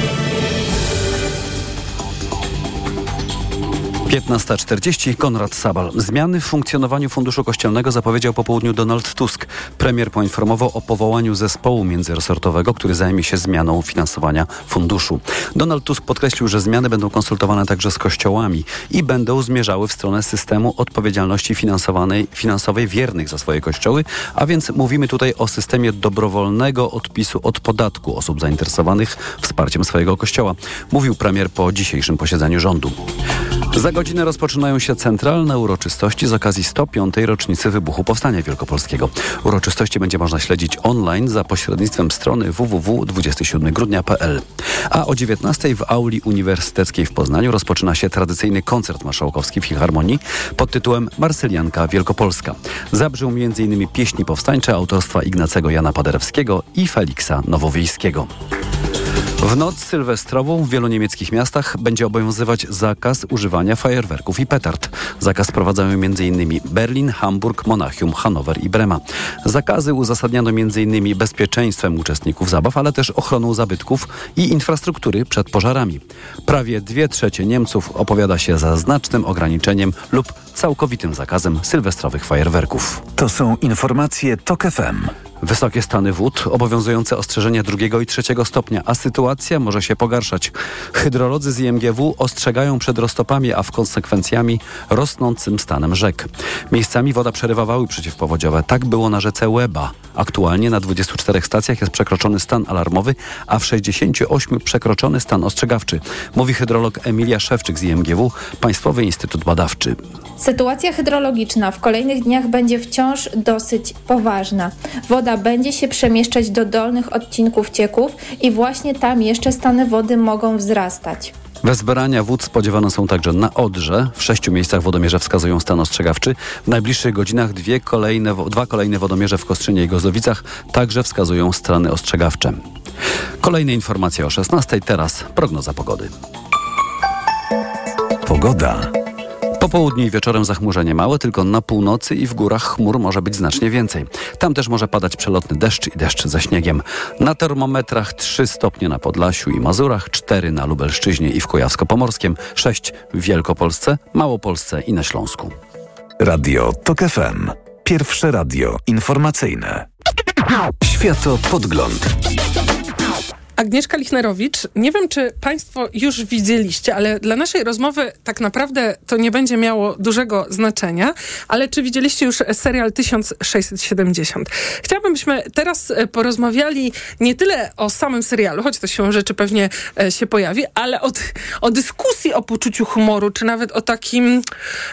15.40 Konrad Sabal. Zmiany w funkcjonowaniu Funduszu Kościelnego zapowiedział po południu Donald Tusk. Premier poinformował o powołaniu zespołu międzyresortowego, który zajmie się zmianą finansowania funduszu. Donald Tusk podkreślił, że zmiany będą konsultowane także z kościołami i będą zmierzały w stronę systemu odpowiedzialności finansowanej, finansowej wiernych za swoje kościoły, a więc mówimy tutaj o systemie dobrowolnego odpisu od podatku osób zainteresowanych wsparciem swojego kościoła. Mówił premier po dzisiejszym posiedzeniu rządu. Za godzinę rozpoczynają się centralne uroczystości z okazji 105. rocznicy wybuchu Powstania Wielkopolskiego. Uroczystości będzie można śledzić online za pośrednictwem strony www.27grudnia.pl. A o 19 w auli uniwersyteckiej w Poznaniu rozpoczyna się tradycyjny koncert marszałkowski w Filharmonii pod tytułem Marsylianka Wielkopolska. Zabrzmią m.in. pieśni powstańcze autorstwa Ignacego Jana Paderewskiego i Feliksa Nowowiejskiego. W noc sylwestrową w wielu niemieckich miastach będzie obowiązywać zakaz używania fajerwerków i petard. Zakaz wprowadzają m.in. Berlin, Hamburg, Monachium, Hanower i Brema. Zakazy uzasadniano m.in. bezpieczeństwem uczestników zabaw, ale też ochroną zabytków i infrastruktury przed pożarami. Prawie dwie trzecie Niemców opowiada się za znacznym ograniczeniem lub całkowitym zakazem sylwestrowych fajerwerków. To są informacje TOK FM. Wysokie stany wód, obowiązujące ostrzeżenia drugiego i trzeciego stopnia, a sytuacja może się pogarszać. Hydrolodzy z IMGW ostrzegają przed roztopami, a w konsekwencjami rosnącym stanem rzek. Miejscami woda przerywa wały przeciwpowodziowe. Tak było na rzece Łeba. Aktualnie na 24 stacjach jest przekroczony stan alarmowy, a w 68 przekroczony stan ostrzegawczy. Mówi hydrolog Emilia Szewczyk z IMGW, Państwowy Instytut Badawczy. Sytuacja hydrologiczna w kolejnych dniach będzie wciąż dosyć poważna. Woda będzie się przemieszczać do dolnych odcinków cieków i właśnie tam jeszcze stany wody mogą wzrastać. Wezbrania wód spodziewane są także na Odrze. W sześciu miejscach wodomierze wskazują stan ostrzegawczy. W najbliższych godzinach dwie kolejne, dwa kolejne wodomierze w Kostrzynie i Gozowicach także wskazują strony ostrzegawcze. Kolejne informacje o 16. Teraz prognoza pogody. Pogoda. Po południu i wieczorem zachmurzenie małe, tylko na północy i w górach chmur może być znacznie więcej. Tam też może padać przelotny deszcz i deszcz ze śniegiem. Na termometrach 3 stopnie na Podlasiu i Mazurach, 4 na Lubelszczyźnie i w Kujawsko-Pomorskiem, 6 w Wielkopolsce, Małopolsce i na Śląsku. Radio TOK FM. Pierwsze radio informacyjne. Światopodgląd. Agnieszka Lichnerowicz. Nie wiem, czy Państwo już widzieliście, ale dla naszej rozmowy tak naprawdę to nie będzie miało dużego znaczenia, ale czy widzieliście już serial 1670? Chciałabym, byśmy teraz e, porozmawiali nie tyle o samym serialu, choć to się rzeczy pewnie e, się pojawi, ale o, o dyskusji o poczuciu humoru, czy nawet o takim,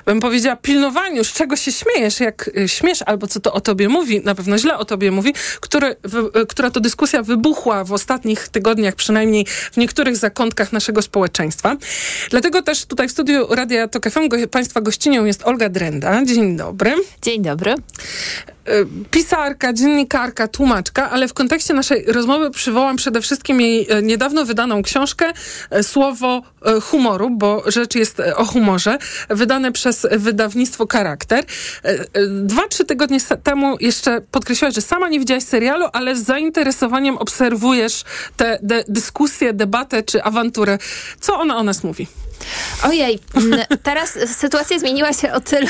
bym powiedziała, pilnowaniu, z czego się śmiejesz, jak e, śmiesz, albo co to o tobie mówi, na pewno źle o tobie mówi, który, która to dyskusja wybuchła w ostatnich tygodniach, przynajmniej w niektórych zakątkach naszego społeczeństwa. Dlatego też tutaj w studiu Radia Tok FM go, Państwa gościnią jest Olga Drenda. Dzień dobry. Dzień dobry. Y, pisarka, dziennikarka, tłumaczka, ale w kontekście naszej rozmowy przywołam przede wszystkim jej y, niedawno wydaną książkę y, Słowo humoru, bo rzecz jest o humorze, wydane przez wydawnictwo Charakter. Dwa, trzy tygodnie temu jeszcze podkreślałaś, że sama nie widziałaś serialu, ale z zainteresowaniem obserwujesz tę de dyskusję, debatę czy awanturę. Co ona o nas mówi? Ojej, [laughs] teraz sytuacja zmieniła się o tyle,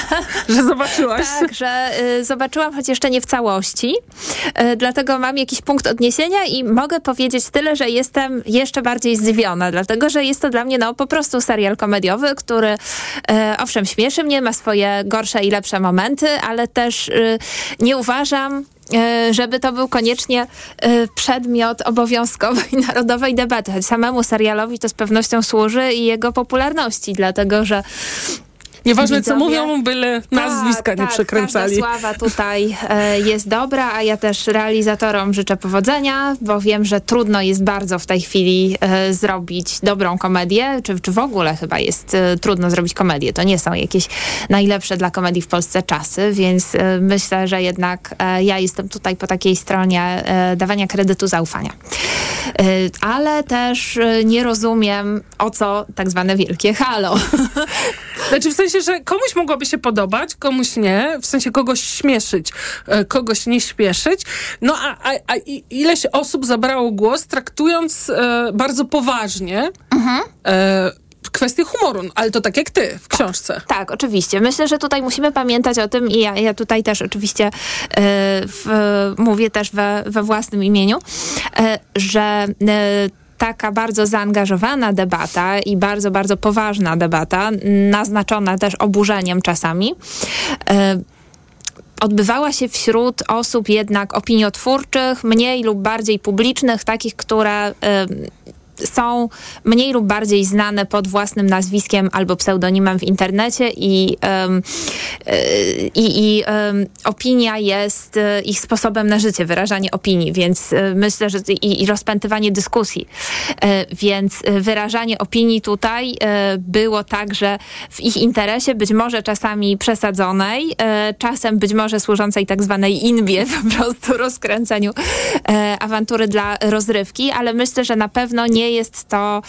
że zobaczyłaś. [laughs] Tak, że y, zobaczyłam, choć jeszcze nie w całości. Y, dlatego mam jakiś punkt odniesienia i mogę powiedzieć tyle, że jestem jeszcze bardziej zdziwiona, dlatego że jest to dla mnie no, po prostu serial komediowy, który y, owszem śmieszy mnie, ma swoje gorsze i lepsze momenty, ale też y, nie uważam, E, żeby to był koniecznie e, przedmiot obowiązkowej [laughs] narodowej debaty. Samemu serialowi to z pewnością służy i jego popularności, dlatego że Nieważne widzowie. co mówią, byle nazwiska tak, nie tak, przekręcali. sława tutaj e, jest dobra, a ja też realizatorom życzę powodzenia, bo wiem, że trudno jest bardzo w tej chwili e, zrobić dobrą komedię, czy, czy w ogóle chyba jest e, trudno zrobić komedię. To nie są jakieś najlepsze dla komedii w Polsce czasy, więc e, myślę, że jednak e, ja jestem tutaj po takiej stronie e, dawania kredytu zaufania. ale też nie rozumiem, o co tak zwane wielkie halo. Znaczy w sensie sensie, że komuś mogłoby się podobać, komuś nie, w sensie kogoś śmieszyć, e, kogoś nie śpieszyć. No a, a, a ileś osób zabrało głos, traktując e, bardzo poważnie mhm. e, kwestię humoru, ale to tak jak ty w książce. Tak, tak, oczywiście. Myślę, że tutaj musimy pamiętać o tym i ja, ja tutaj też oczywiście e, w, mówię też we, we własnym imieniu, e, że e, taka bardzo zaangażowana debata i bardzo, bardzo poważna debata, naznaczona też oburzeniem czasami, e, odbywała się wśród osób jednak opiniotwórczych, mniej lub bardziej publicznych, takich, które są mniej lub bardziej znane pod własnym nazwiskiem albo pseudonimem w internecie i, um, i, i opinia jest e, ich sposobem na życie, wyrażanie opinii, więc e, myślę, że i, i rozpętywanie dyskusji. Więc wyrażanie opinii tutaj było także w ich interesie, być może czasami przesadzonej, czasem być może służącej tak zwanej inbie, [laughs] po prostu rozkręceniu awantury dla rozrywki, ale myślę, że na pewno nie jest to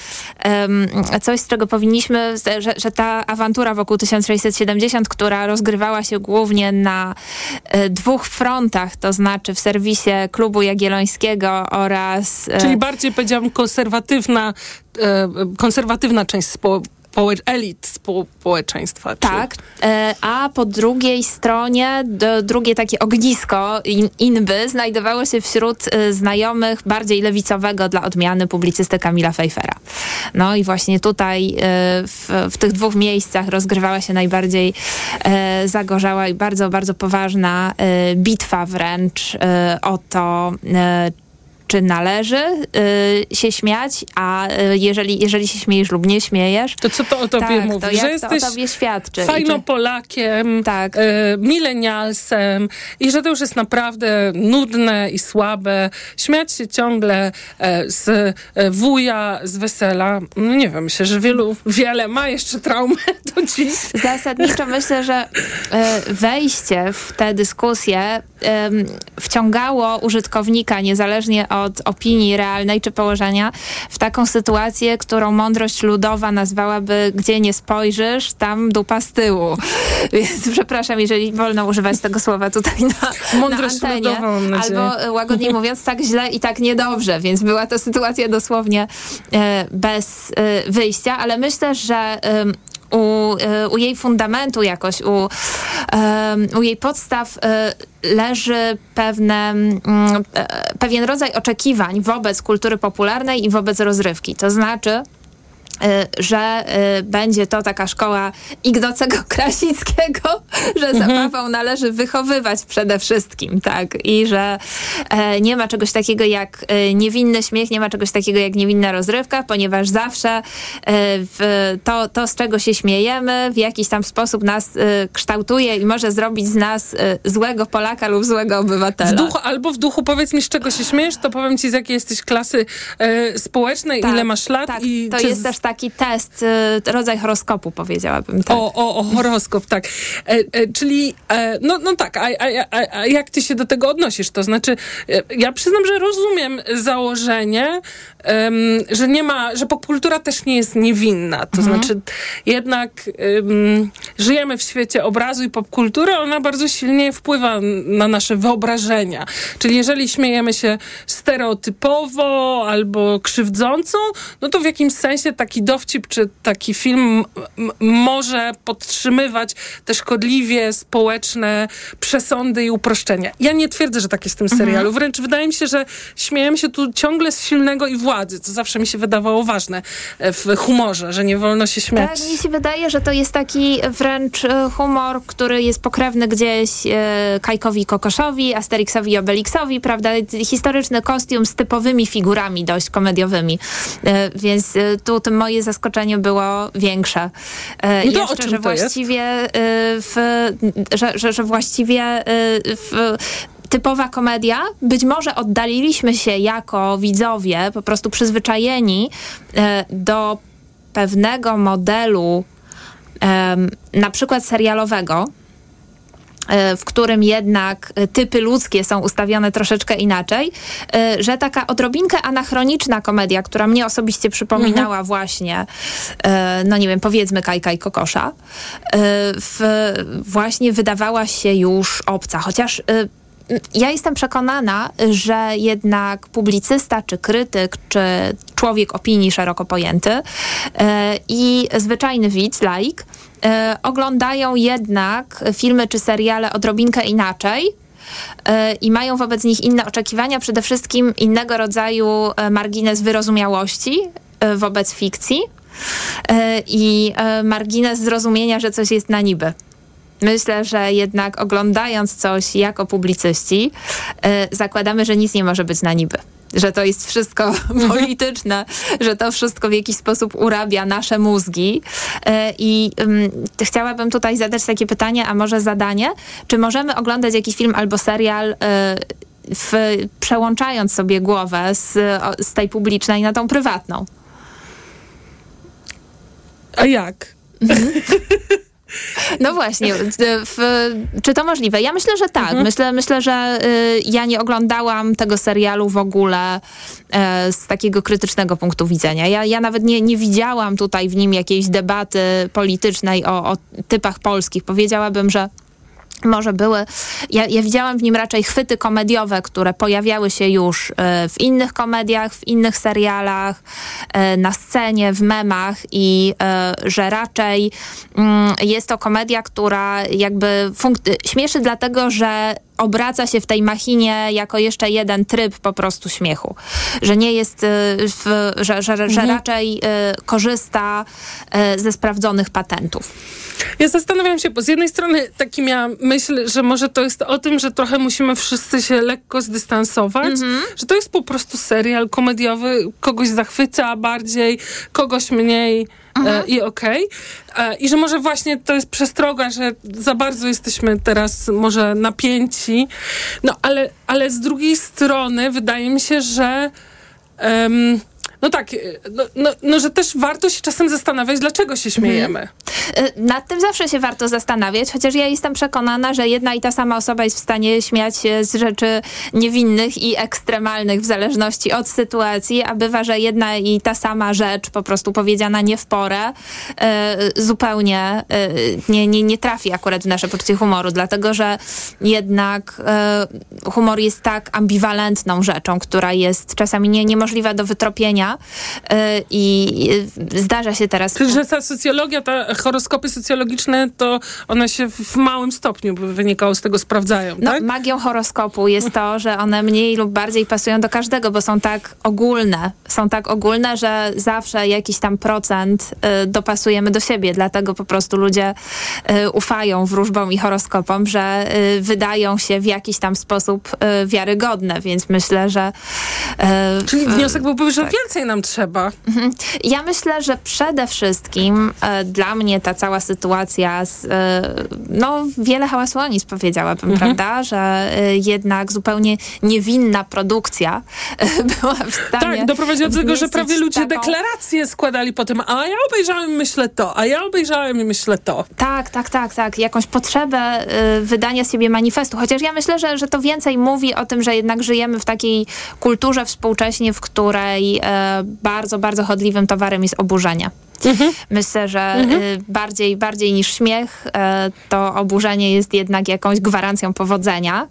um, coś, z czego powinniśmy, że, że, ta awantura wokół 1670, która rozgrywała się głównie na e, dwóch frontach, to znaczy w serwisie Klubu Jagiellońskiego oraz... E, Czyli bardziej powiedziałam konserwatywna, e, konserwatywna część elit społeczeństwa. Tak, e, a po drugiej stronie drugie takie ognisko inby znajdowało się wśród e, znajomych bardziej lewicowego dla odmiany publicysty Kamila Fejfera. No i właśnie tutaj e, w, w tych dwóch miejscach rozgrywała się najbardziej zagorzała i bardzo, bardzo poważna bitwa wręcz o to, czy należy y, się śmiać, a y, jeżeli, jeżeli się śmiejesz lub nie śmiejesz... To co to o tobie tak, mówi? To że jesteś o tobie świadczy. fajną Polakiem, tak. y, milenialsem i że to już jest naprawdę nudne i słabe. Śmiać się ciągle e, z e, wuja, z wesela. No nie wiem, myślę, że wielu, wiele ma jeszcze traumę [laughs] do dziś. Zasadniczo myślę, że e, wejście w tę dyskusję wciągało użytkownika, niezależnie od opinii realnej czy położenia, w taką sytuację, którą mądrość ludowa nazwałaby, gdzie nie spojrzysz, tam dupa z tyłu. [laughs] Więc przepraszam, jeżeli wolno używać tego słowa tutaj na, mądrość na antenie. Ludowa, albo e, łagodniej [laughs] mówiąc, tak źle i tak niedobrze, więc była to sytuacja dosłownie e, bez e, wyjścia, ale myślę, że u, u jej fundamentu jakoś, u, u jej podstaw leży pewne, mm, pewien rodzaj oczekiwań wobec kultury popularnej i wobec rozrywki. To znaczy, że y, będzie to taka szkoła Ignacego [laughs] Krasickiego, że mhm. zabawą należy wychowywać przede wszystkim, tak? I że e, nie ma czegoś takiego jak e, niewinny śmiech, nie ma czegoś takiego jak niewinna rozrywka, ponieważ zawsze e, to, to, z czego się śmiejemy, w jakiś tam sposób nas kształtuje i może zrobić z nas złego Polaka lub złego obywatela. W duchu, albo w duchu powiedz mi, z czego się śmiejesz, to powiem ci, z jakiej jesteś klasy społecznej, tak, ile masz lat. Tak, i to jest też tak taki test, y, rodzaj horoskopu powiedziałabym. Tak. O, o, o horoskop, tak. E, e, czyli, e, no, no tak, a, a, a, a, jak ty się do tego odnosisz? To znaczy, e, ja przyznam, że rozumiem założenie, że nie ma, że popkultura też nie jest niewinna. To mhm. znaczy, jednak żyjemy w świecie obrazu i popkultury, ona bardzo silnie wpływa na nasze wyobrażenia. Czyli jeżeli śmiejemy się stereotypowo albo krzywdząco, no to w jakimś sensie taki dowcip czy taki film może podtrzymywać te szkodliwie społeczne przesądy i uproszczenia. Ja nie twierdzę, że tak jest w tym mhm. serialu. Wręcz wydaje mi się, że śmiejemy się tu ciągle z silnego i władzy, co zawsze mi się wydawało ważne e, w humorze, że nie wolno się śmiać. Tak, mi się wydaje, że to jest taki wręcz e, humor, który jest pokrewny gdzieś e, Kajkowi Kokoszowi, Asterixowi i Obelixowi, prawda? Historyczny kostium z typowymi figurami dość komediowymi. Więc tu tym moje zaskoczenie było większe. No jeszcze, że właściwie e, w, że, że, że właściwie w typowa komedia. Być może oddaliliśmy się jako widzowie, po prostu przyzwyczajeni do pewnego modelu, na przykład serialowego, E, w którym jednak e, typy ludzkie są ustawione troszeczkę inaczej, e, że taka odrobinkę anachroniczna komedia, która mnie osobiście przypominała mhm. właśnie, no nie wiem, powiedzmy Kajka i Kokosza, w, właśnie wydawała się już obca. Chociaż ja jestem przekonana, że jednak publicysta, czy krytyk, czy człowiek opinii szeroko pojęty i zwyczajny widz, laik, e, oglądają jednak filmy czy seriale odrobinkę inaczej e, i mają wobec nich inne oczekiwania, przede wszystkim innego rodzaju e, margines wyrozumiałości e, wobec fikcji e, i e, margines zrozumienia, że coś jest na niby. Myślę, że jednak oglądając coś jako publicyści, zakładamy, że nic nie może być na niby że to jest wszystko [laughs] mhm. polityczne, że to wszystko w jakiś sposób urabia nasze mózgi. E, I chciałabym tutaj zadać takie pytanie, a może zadanie, czy możemy oglądać jakiś film albo serial e, w, przełączając sobie głowę z, z tej publicznej na tą prywatną? A jak? [laughs] No właśnie, w, czy to możliwe? Ja myślę, że tak. Mhm. Myślę, myślę, że y, ja nie oglądałam tego serialu w ogóle y, z takiego krytycznego punktu widzenia. Ja, ja nawet nie, nie widziałam tutaj w nim jakiejś debaty politycznej o, o typach polskich. Powiedziałabym, że może były, ja, ja, widziałam w nim raczej chwyty komediowe, które pojawiały się już e, w innych komediach, w innych serialach, e, na scenie, w memach i e, że raczej mm, jest to komedia, która jakby śmieszy dlatego, że obraca się w tej machinie jako jeszcze jeden tryb po prostu śmiechu. Że nie jest, w, że, że, mhm. że raczej korzysta ze sprawdzonych patentów. Ja zastanawiam się, bo z jednej strony taki miałam myśl, że może to jest o tym, że trochę musimy wszyscy się lekko zdystansować, mm-hmm. że to jest po prostu serial komediowy, kogoś zachwyca bardziej, kogoś mniej mhm. i okej. Okay. E, I że może właśnie to jest przestroga, że za bardzo jesteśmy teraz może napięci. No ale, ale z drugiej strony wydaje mi się, że um, no tak, y, no, no, no, że też warto się czasem zastanawiać, dlaczego się śmiejemy. Mhm. Nad tym zawsze się warto zastanawiać, chociaż ja jestem przekonana, że jedna i ta sama osoba jest w stanie śmiać się z rzeczy niewinnych i ekstremalnych w zależności od sytuacji, a bywa, że jedna i ta sama rzecz po prostu powiedziana nie w porę y, zupełnie y, nie, nie, nie trafi akurat w nasze poczucie humoru, dlatego że jednak humor jest tak ambiwalentną rzeczą, która jest czasami nie, niemożliwa do wytropienia, E, i zdarza się teraz... Że ta socjologia, ta horoskopy socjologiczne, to one się w małym stopniu wynikało z tego sprawdzają, No, tak? magią horoskopu jest to, że one mniej lub bardziej pasują do każdego, bo są tak ogólne. Są tak ogólne, że zawsze jakiś tam procent y, dopasujemy do siebie. Dlatego po prostu ludzie y, ufają wróżbom i horoskopom, że y, wydają się w jakiś tam sposób wiarygodne, więc myślę, że... Czyli wniosek byłby, że tak. więcej nam trzeba. Mhm. Ja myślę, że przede wszystkim e, dla mnie ta cała sytuacja, z, e, no wiele hałasłonic powiedziałabym, Mhm. prawda, że e, jednak zupełnie niewinna produkcja e, była w stanie Tak, doprowadziło do tego, że prawie ludzie taką... deklaracje składali potem, a ja obejrzałem i myślę to, a ja obejrzałem i myślę to. Tak, tak, tak, tak. Jakąś potrzebę y, wydania z siebie manifestu. Chociaż ja myślę, że, że to więcej mówi o tym, że jednak żyjemy w takiej kulturze współcześnie, w której e, bardzo, bardzo chodliwym towarem jest oburzenie. Myślę, że y, bardziej, bardziej niż śmiech, e, to oburzenie jest jednak jakąś gwarancją powodzenia.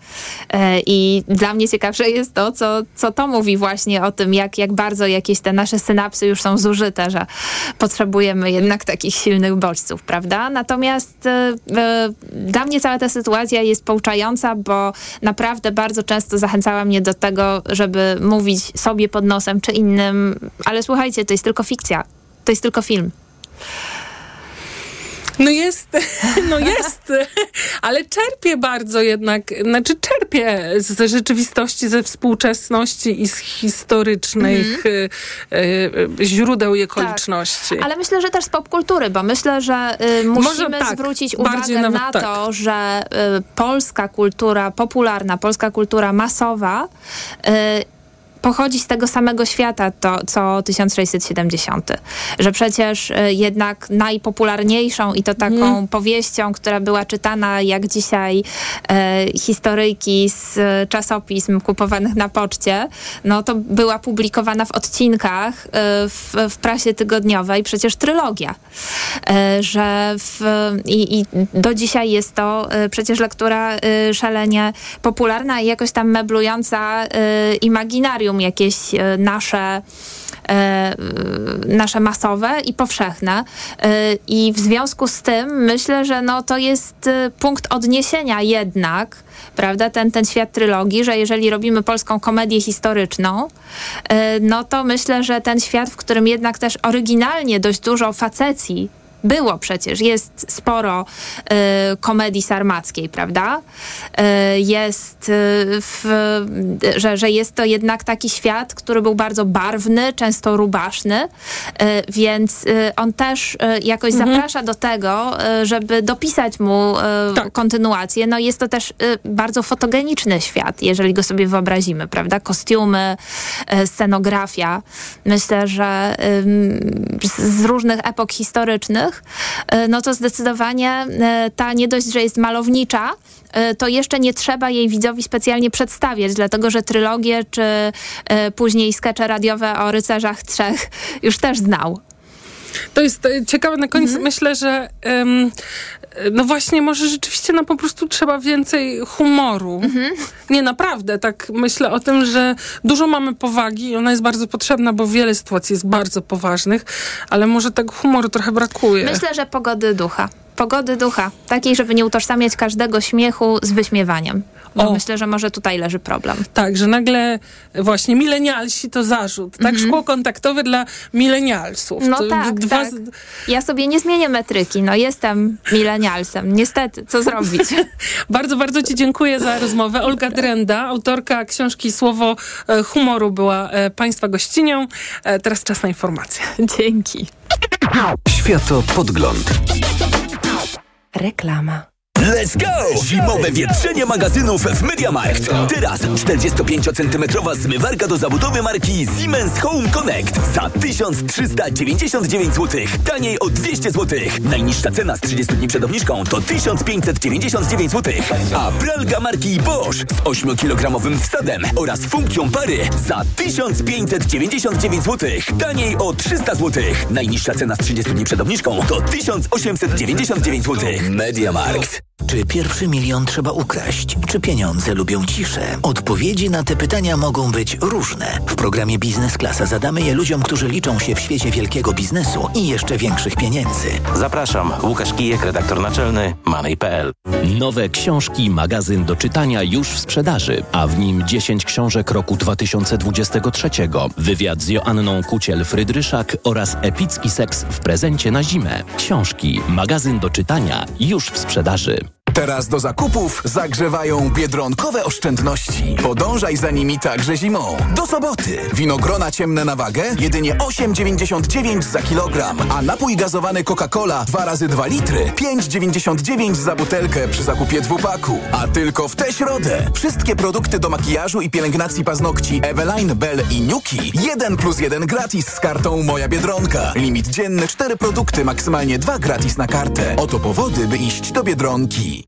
E, I dla mnie ciekawsze jest to, co, co to mówi właśnie o tym, jak, jak bardzo jakieś te nasze synapsy już są zużyte, że potrzebujemy jednak takich silnych bodźców, prawda? Natomiast dla mnie cała ta sytuacja jest pouczająca, bo naprawdę bardzo często zachęcała mnie do tego, żeby mówić sobie pod nosem czy innym, ale słuchajcie, to jest tylko fikcja. To jest tylko film. No jest, [laughs] no jest, ale czerpię bardzo jednak, znaczy czerpię z rzeczywistości, ze współczesności i z historycznych y, źródeł i okoliczności. Ale myślę, że też z popkultury, bo myślę, że y, musimy tak, zwrócić uwagę na tak. to, że polska kultura popularna, polska kultura masowa pochodzi z tego samego świata to, co 1670. Że przecież y, jednak najpopularniejszą i to taką Mhm. powieścią, która była czytana jak dzisiaj e, historyjki z e, czasopism kupowanych na poczcie, no to była publikowana w odcinkach e, w, w prasie tygodniowej przecież trylogia. E, że w, i, I do dzisiaj jest to przecież lektura szalenie popularna i jakoś tam meblująca e, jakieś e, nasze e, nasze masowe i powszechne. E, I w związku z tym myślę, że no, to jest punkt odniesienia jednak, prawda, ten, ten świat trylogii, że jeżeli robimy polską komedię historyczną, no to myślę, że ten świat, w którym jednak też oryginalnie dość dużo facecji było przecież, jest sporo e, komedii sarmackiej, prawda? E, jest, e, w, że, że jest to jednak taki świat, który był bardzo barwny, często rubaszny, e, więc e, on też e, jakoś zaprasza do tego, żeby dopisać mu e, kontynuację. No jest to też bardzo fotogeniczny świat, jeżeli go sobie wyobrazimy, prawda? Kostiumy, scenografia. Myślę, że z różnych epok historycznych, e, no to zdecydowanie e, ta nie dość, że jest malownicza, e, to jeszcze nie trzeba jej widzowi specjalnie przedstawiać, dlatego że trylogię czy później skecze radiowe o rycerzach trzech już też znał. To jest ciekawe na koniec. Myślę, że em, no właśnie może rzeczywiście nam po prostu trzeba więcej humoru. Nie, naprawdę. Tak myślę o tym, że dużo mamy powagi i ona jest bardzo potrzebna, bo wiele sytuacji jest bardzo poważnych, ale może tego humoru trochę brakuje. Myślę, że pogody ducha. Pogody ducha. Takiej, żeby nie utożsamiać każdego śmiechu z wyśmiewaniem. Bo myślę, że może tutaj leży problem. Tak, że nagle właśnie milenialsi to zarzut. Tak, szkło kontaktowe dla milenialsów. No To tak, dwa tak. Ja sobie nie zmienię metryki. No jestem milenialsem. Niestety, co zrobić? [laughs] Bardzo, bardzo Ci dziękuję za rozmowę. Olga Drenda, autorka książki Słowo e, Humoru była e, Państwa gościnią. E, Teraz czas na informacje. Dzięki. Światopodgląd. Reklama. Let's go! Zimowe wietrzenie magazynów w MediaMarkt. Teraz 45-centymetrowa zmywarka do zabudowy marki Siemens Home Connect za 1399 zł. Taniej o 200 zł. Najniższa cena z 30 dni przed obniżką to 1599 zł. A pralka marki Bosch z 8-kilogramowym wsadem oraz funkcją pary za 1599 zł. Taniej o 300 zł. Najniższa cena z 30 dni przed obniżką to 1899 zł. MediaMarkt. Czy pierwszy milion trzeba ukraść? Czy pieniądze lubią ciszę? Odpowiedzi na te pytania mogą być różne. W programie Biznes Klasa zadamy je ludziom, którzy liczą się w świecie wielkiego biznesu i jeszcze większych pieniędzy. Zapraszam, Łukasz Kijek, redaktor naczelny Money.pl. Nowe książki, magazyn do czytania już w sprzedaży, a w nim 10 książek roku 2023, wywiad z Joanną Kuciel-Frydryszak oraz epicki seks w prezencie na zimę. Książki, magazyn do czytania już w sprzedaży. Teraz do zakupów zagrzewają biedronkowe oszczędności. Podążaj za nimi także zimą. Do soboty. Winogrona ciemne na wagę jedynie 8,99 za kilogram, a napój gazowany Coca-Cola 2 razy 2 litry 5,99 za butelkę przy zakupie dwupaku. A tylko w tę środę wszystkie produkty do makijażu i pielęgnacji paznokci Eveline, Bell i Nuki 1 plus 1 gratis z kartą Moja Biedronka. Limit dzienny 4 produkty, maksymalnie 2 gratis na kartę. Oto powody, by iść do Biedronki.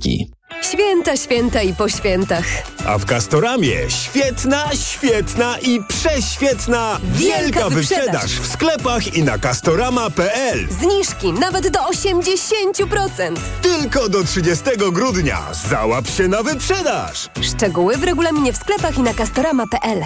Święta, święta i po świętach. A w Castoramie świetna, świetna i prześwietna Wielka wielka wyprzedaż. wyprzedaż w sklepach i na castorama.pl. Zniżki nawet do 80%. Tylko do 30 grudnia. Załap się na wyprzedaż. Szczegóły w regulaminie w sklepach i na castorama.pl.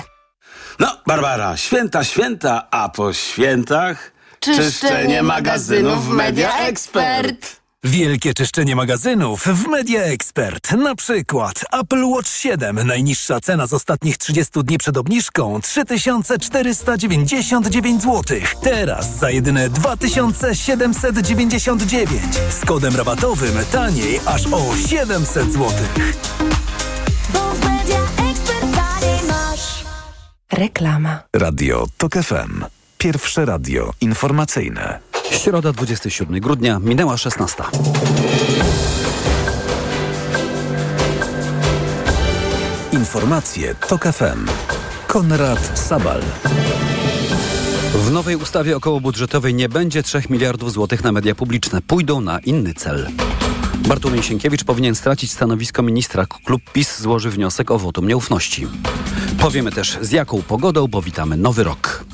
No, Barbara, święta, święta, a po świętach... Czyszczenie magazynów w Media Expert. Wielkie czyszczenie magazynów w Media Expert. Na przykład Apple Watch 7. Najniższa cena z ostatnich 30 dni przed obniżką 3499 zł. Teraz za jedyne 2799. Z kodem rabatowym taniej aż o 700 zł. Reklama. Radio TOK FM. Pierwsze radio informacyjne. Środa 27 grudnia, minęła 16. Informacje TOK FM. Konrad Sabal. W nowej ustawie okołobudżetowej nie będzie 3 miliardów złotych na media publiczne. Pójdą na inny cel. Bartłomiej Sienkiewicz powinien stracić stanowisko ministra. Klub PiS złoży wniosek o wotum nieufności. Powiemy też z jaką pogodą, bo witamy nowy rok.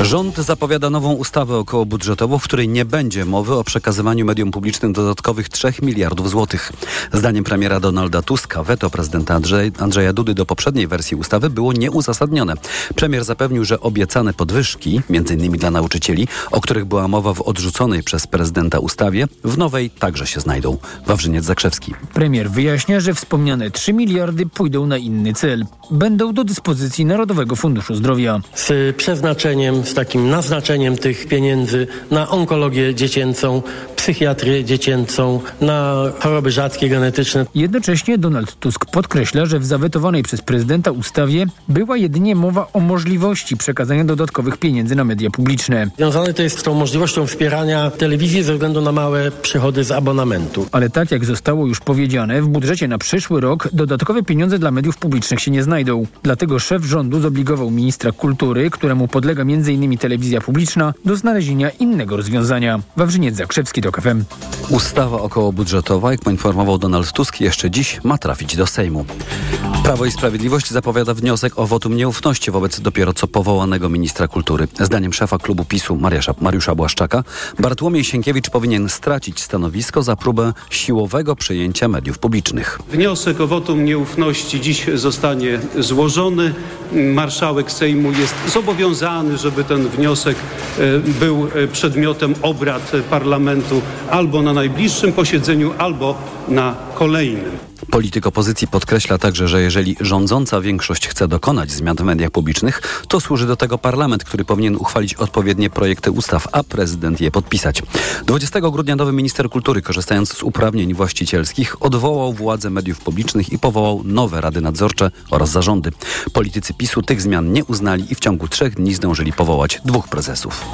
Rząd zapowiada nową ustawę okołobudżetową, w której nie będzie mowy o przekazywaniu mediom publicznym dodatkowych 3 miliardów złotych. Zdaniem premiera Donalda Tuska weto prezydenta Andrzej, Andrzeja Dudy do poprzedniej wersji ustawy było nieuzasadnione. Premier zapewnił, że obiecane podwyżki, m.in. dla nauczycieli, o których była mowa w odrzuconej przez prezydenta ustawie, w nowej także się znajdą. Wawrzyniec Zakrzewski. Premier wyjaśnia, że wspomniane 3 miliardy pójdą na inny cel. Będą do dyspozycji Narodowego Funduszu Zdrowia. Z przeznaczeniem, z takim naznaczeniem tych pieniędzy na onkologię dziecięcą, psychiatrię dziecięcą, na choroby rzadkie, genetyczne. Jednocześnie Donald Tusk podkreśla, że w zawetowanej przez prezydenta ustawie była jedynie mowa o możliwości przekazania dodatkowych pieniędzy na media publiczne. Związane to jest z tą możliwością wspierania telewizji ze względu na małe przychody z abonamentu. Ale tak jak zostało już powiedziane, w budżecie na przyszły rok dodatkowe pieniądze dla mediów publicznych się nie znajdą. Dlatego szef rządu zobligował ministra kultury, któremu podlega m.in. telewizja publiczna, do znalezienia innego rozwiązania. Wawrzyniec Zakrzewski, TOK FM. Ustawa okołobudżetowa, jak poinformował Donald Tusk, jeszcze dziś ma trafić do Sejmu. Prawo i Sprawiedliwość zapowiada wniosek o wotum nieufności wobec dopiero co powołanego ministra kultury. Zdaniem szefa klubu PiSu Mariusza, Mariusza Błaszczaka, Bartłomiej Sienkiewicz powinien stracić stanowisko za próbę siłowego przejęcia mediów publicznych. Wniosek o wotum nieufności dziś zostanie złożony. Marszałek Sejmu jest zobowiązany, żeby ten wniosek e, był e, przedmiotem obrad parlamentu albo na najbliższym posiedzeniu, albo na kolejnym. Polityk opozycji podkreśla także, że jeżeli rządząca większość chce dokonać zmian w mediach publicznych, to służy do tego parlament, który powinien uchwalić odpowiednie projekty ustaw, a prezydent je podpisać. 20 grudnia nowy minister kultury, korzystając z uprawnień właścicielskich, odwołał władze mediów publicznych i powołał nowe rady nadzorcze oraz zarządy. Politycy PiSu tych zmian nie uznali i w ciągu trzech dni zdążyli powołać dwóch prezesów.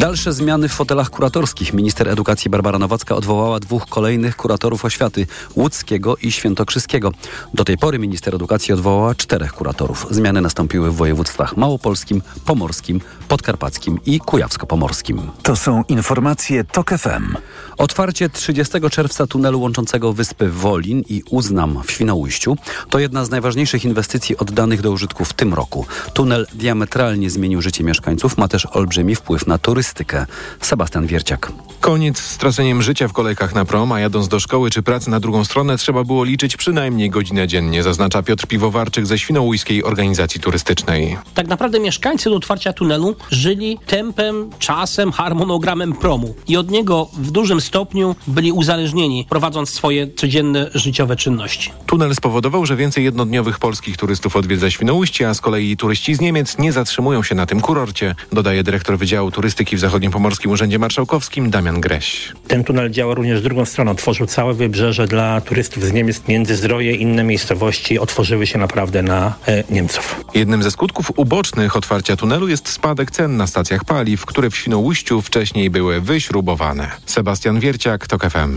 Dalsze zmiany w fotelach kuratorskich. Minister edukacji Barbara Nowacka odwołała dwóch kolejnych kuratorów oświaty, łódzkiego i świętokrzyskiego. Do tej pory minister edukacji odwołała czterech kuratorów. Zmiany nastąpiły w województwach małopolskim, pomorskim, podkarpackim i kujawsko-pomorskim. To są informacje TOK FM. Otwarcie 30 czerwca tunelu łączącego wyspy Wolin i Uznam w Świnoujściu to jedna z najważniejszych inwestycji oddanych do użytku w tym roku. Tunel diametralnie zmienił życie mieszkańców, ma też olbrzymi wpływ na turystykę. Sebastian Wierciak. Koniec z traceniem życia w kolejkach na prom, a jadąc do szkoły czy pracy na drugą stronę trzeba było liczyć przynajmniej godzinę dziennie, zaznacza Piotr Piwowarczyk ze Świnoujskiej Organizacji Turystycznej. Tak naprawdę mieszkańcy do otwarcia tunelu żyli tempem, czasem, harmonogramem promu i od niego w dużym stopniu byli uzależnieni, prowadząc swoje codzienne życiowe czynności. Tunel spowodował, że więcej jednodniowych polskich turystów odwiedza Świnoujście, a z kolei turyści z Niemiec nie zatrzymują się na tym kurorcie, dodaje dyrektor Wydziału Turystyki w Zachodnim Pomorskim Urzędzie Marszałkowskim Damian Greś. Ten tunel działa również drugą stronę. Otworzył całe wybrzeże dla turystów z Niemiec. Międzyzdroje i inne miejscowości otworzyły się naprawdę na e, Niemców. Jednym ze skutków ubocznych otwarcia tunelu jest spadek cen na stacjach paliw, które w Świnoujściu wcześniej były wyśrubowane. Sebastian Wierciak, TOK FM.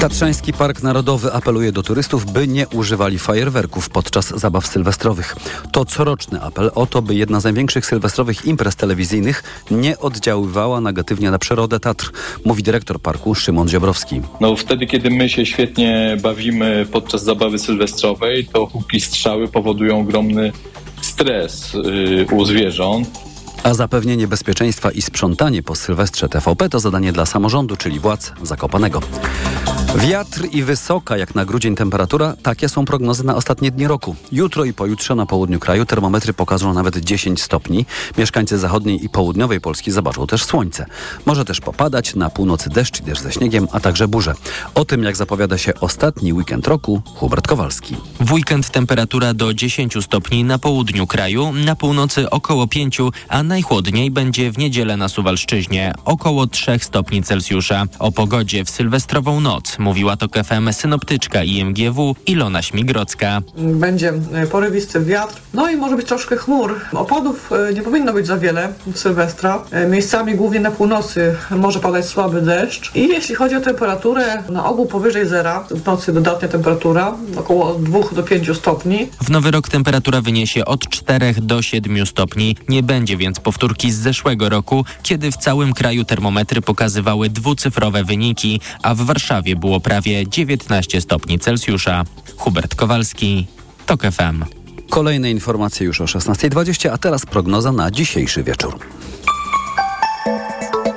Tatrzański Park Narodowy apeluje do turystów, by nie używali fajerwerków podczas zabaw sylwestrowych. To coroczny apel o to, by jedna z największych sylwestrowych imprez telewizyjnych nie oddziaływała negatywnie na przyrodę Tatr, mówi dyrektor parku Szymon Ziobrowski. No wtedy, kiedy my się świetnie bawimy podczas zabawy sylwestrowej, to huki strzały powodują ogromny stres yy, u zwierząt. A zapewnienie bezpieczeństwa i sprzątanie po Sylwestrze TVP to zadanie dla samorządu, czyli władz Zakopanego. Wiatr i wysoka jak na grudzień temperatura, takie są prognozy na ostatnie dni roku. Jutro i pojutrze na południu kraju termometry pokażą nawet 10 stopni. Mieszkańcy zachodniej i południowej Polski zobaczą też słońce. Może też popadać, na północy deszcz i deszcz ze śniegiem, a także burze. O tym jak zapowiada się ostatni weekend roku, Hubert Kowalski. W weekend temperatura do 10 stopni na południu kraju, na północy około 5, a najchłodniej będzie w niedzielę na Suwalszczyźnie, około 3 stopni Celsjusza. O pogodzie w sylwestrową noc mówiła to KFM synoptyczka IMGW Ilona Śmigrocka. Będzie e, porywisty wiatr, no i może być troszkę chmur. Opadów e, nie powinno być za wiele w Sylwestra. E, miejscami głównie na północy może padać słaby deszcz. I jeśli chodzi o temperaturę, na ogół powyżej zera, w nocy dodatnia temperatura, około 2 do 5 stopni. W nowy rok temperatura wyniesie od 4 do 7 stopni. Nie będzie więc powtórki z zeszłego roku, kiedy w całym kraju termometry pokazywały dwucyfrowe wyniki, a w Warszawie było było prawie 19 stopni Celsjusza. Hubert Kowalski, TOK FM. Kolejne informacje już o 16.20, a teraz prognoza na dzisiejszy wieczór.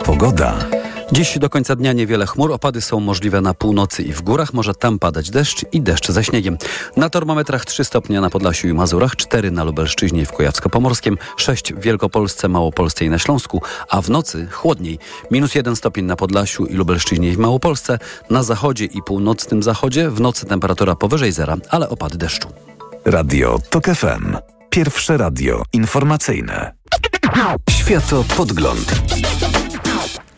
Pogoda. Dziś do końca dnia niewiele chmur, opady są możliwe na północy i w górach, może tam padać deszcz i deszcz ze śniegiem. Na termometrach 3 stopnie na Podlasiu i Mazurach, 4 na Lubelszczyźnie i w Kujawsko-Pomorskim, 6 w Wielkopolsce, Małopolsce i na Śląsku, a w nocy chłodniej. Minus 1 stopień na Podlasiu i Lubelszczyźnie i w Małopolsce, na zachodzie i północnym zachodzie, w nocy temperatura powyżej zera, ale opady deszczu. Radio TOK FM. Pierwsze radio informacyjne. Światopodgląd.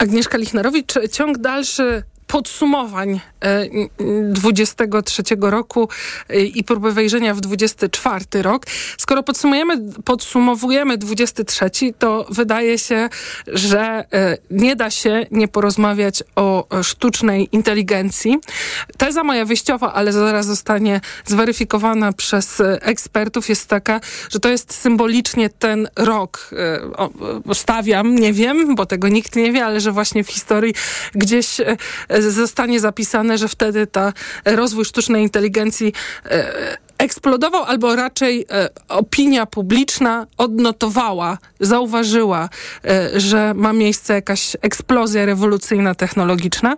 Agnieszka Lichnerowicz, ciąg dalszy podsumowań 23 roku i próby wejrzenia w 24 rok. Skoro podsumujemy, podsumowujemy 23, to wydaje się, że nie da się nie porozmawiać o sztucznej inteligencji. Teza moja wyjściowa, ale zaraz zostanie zweryfikowana przez ekspertów, jest taka, że to jest symbolicznie ten rok. Stawiam, nie wiem, bo tego nikt nie wie, ale że właśnie w historii gdzieś zostanie zapisane, że wtedy ta rozwój sztucznej inteligencji e, eksplodował, albo raczej e, opinia publiczna odnotowała, zauważyła, e, że ma miejsce jakaś eksplozja rewolucyjna, technologiczna.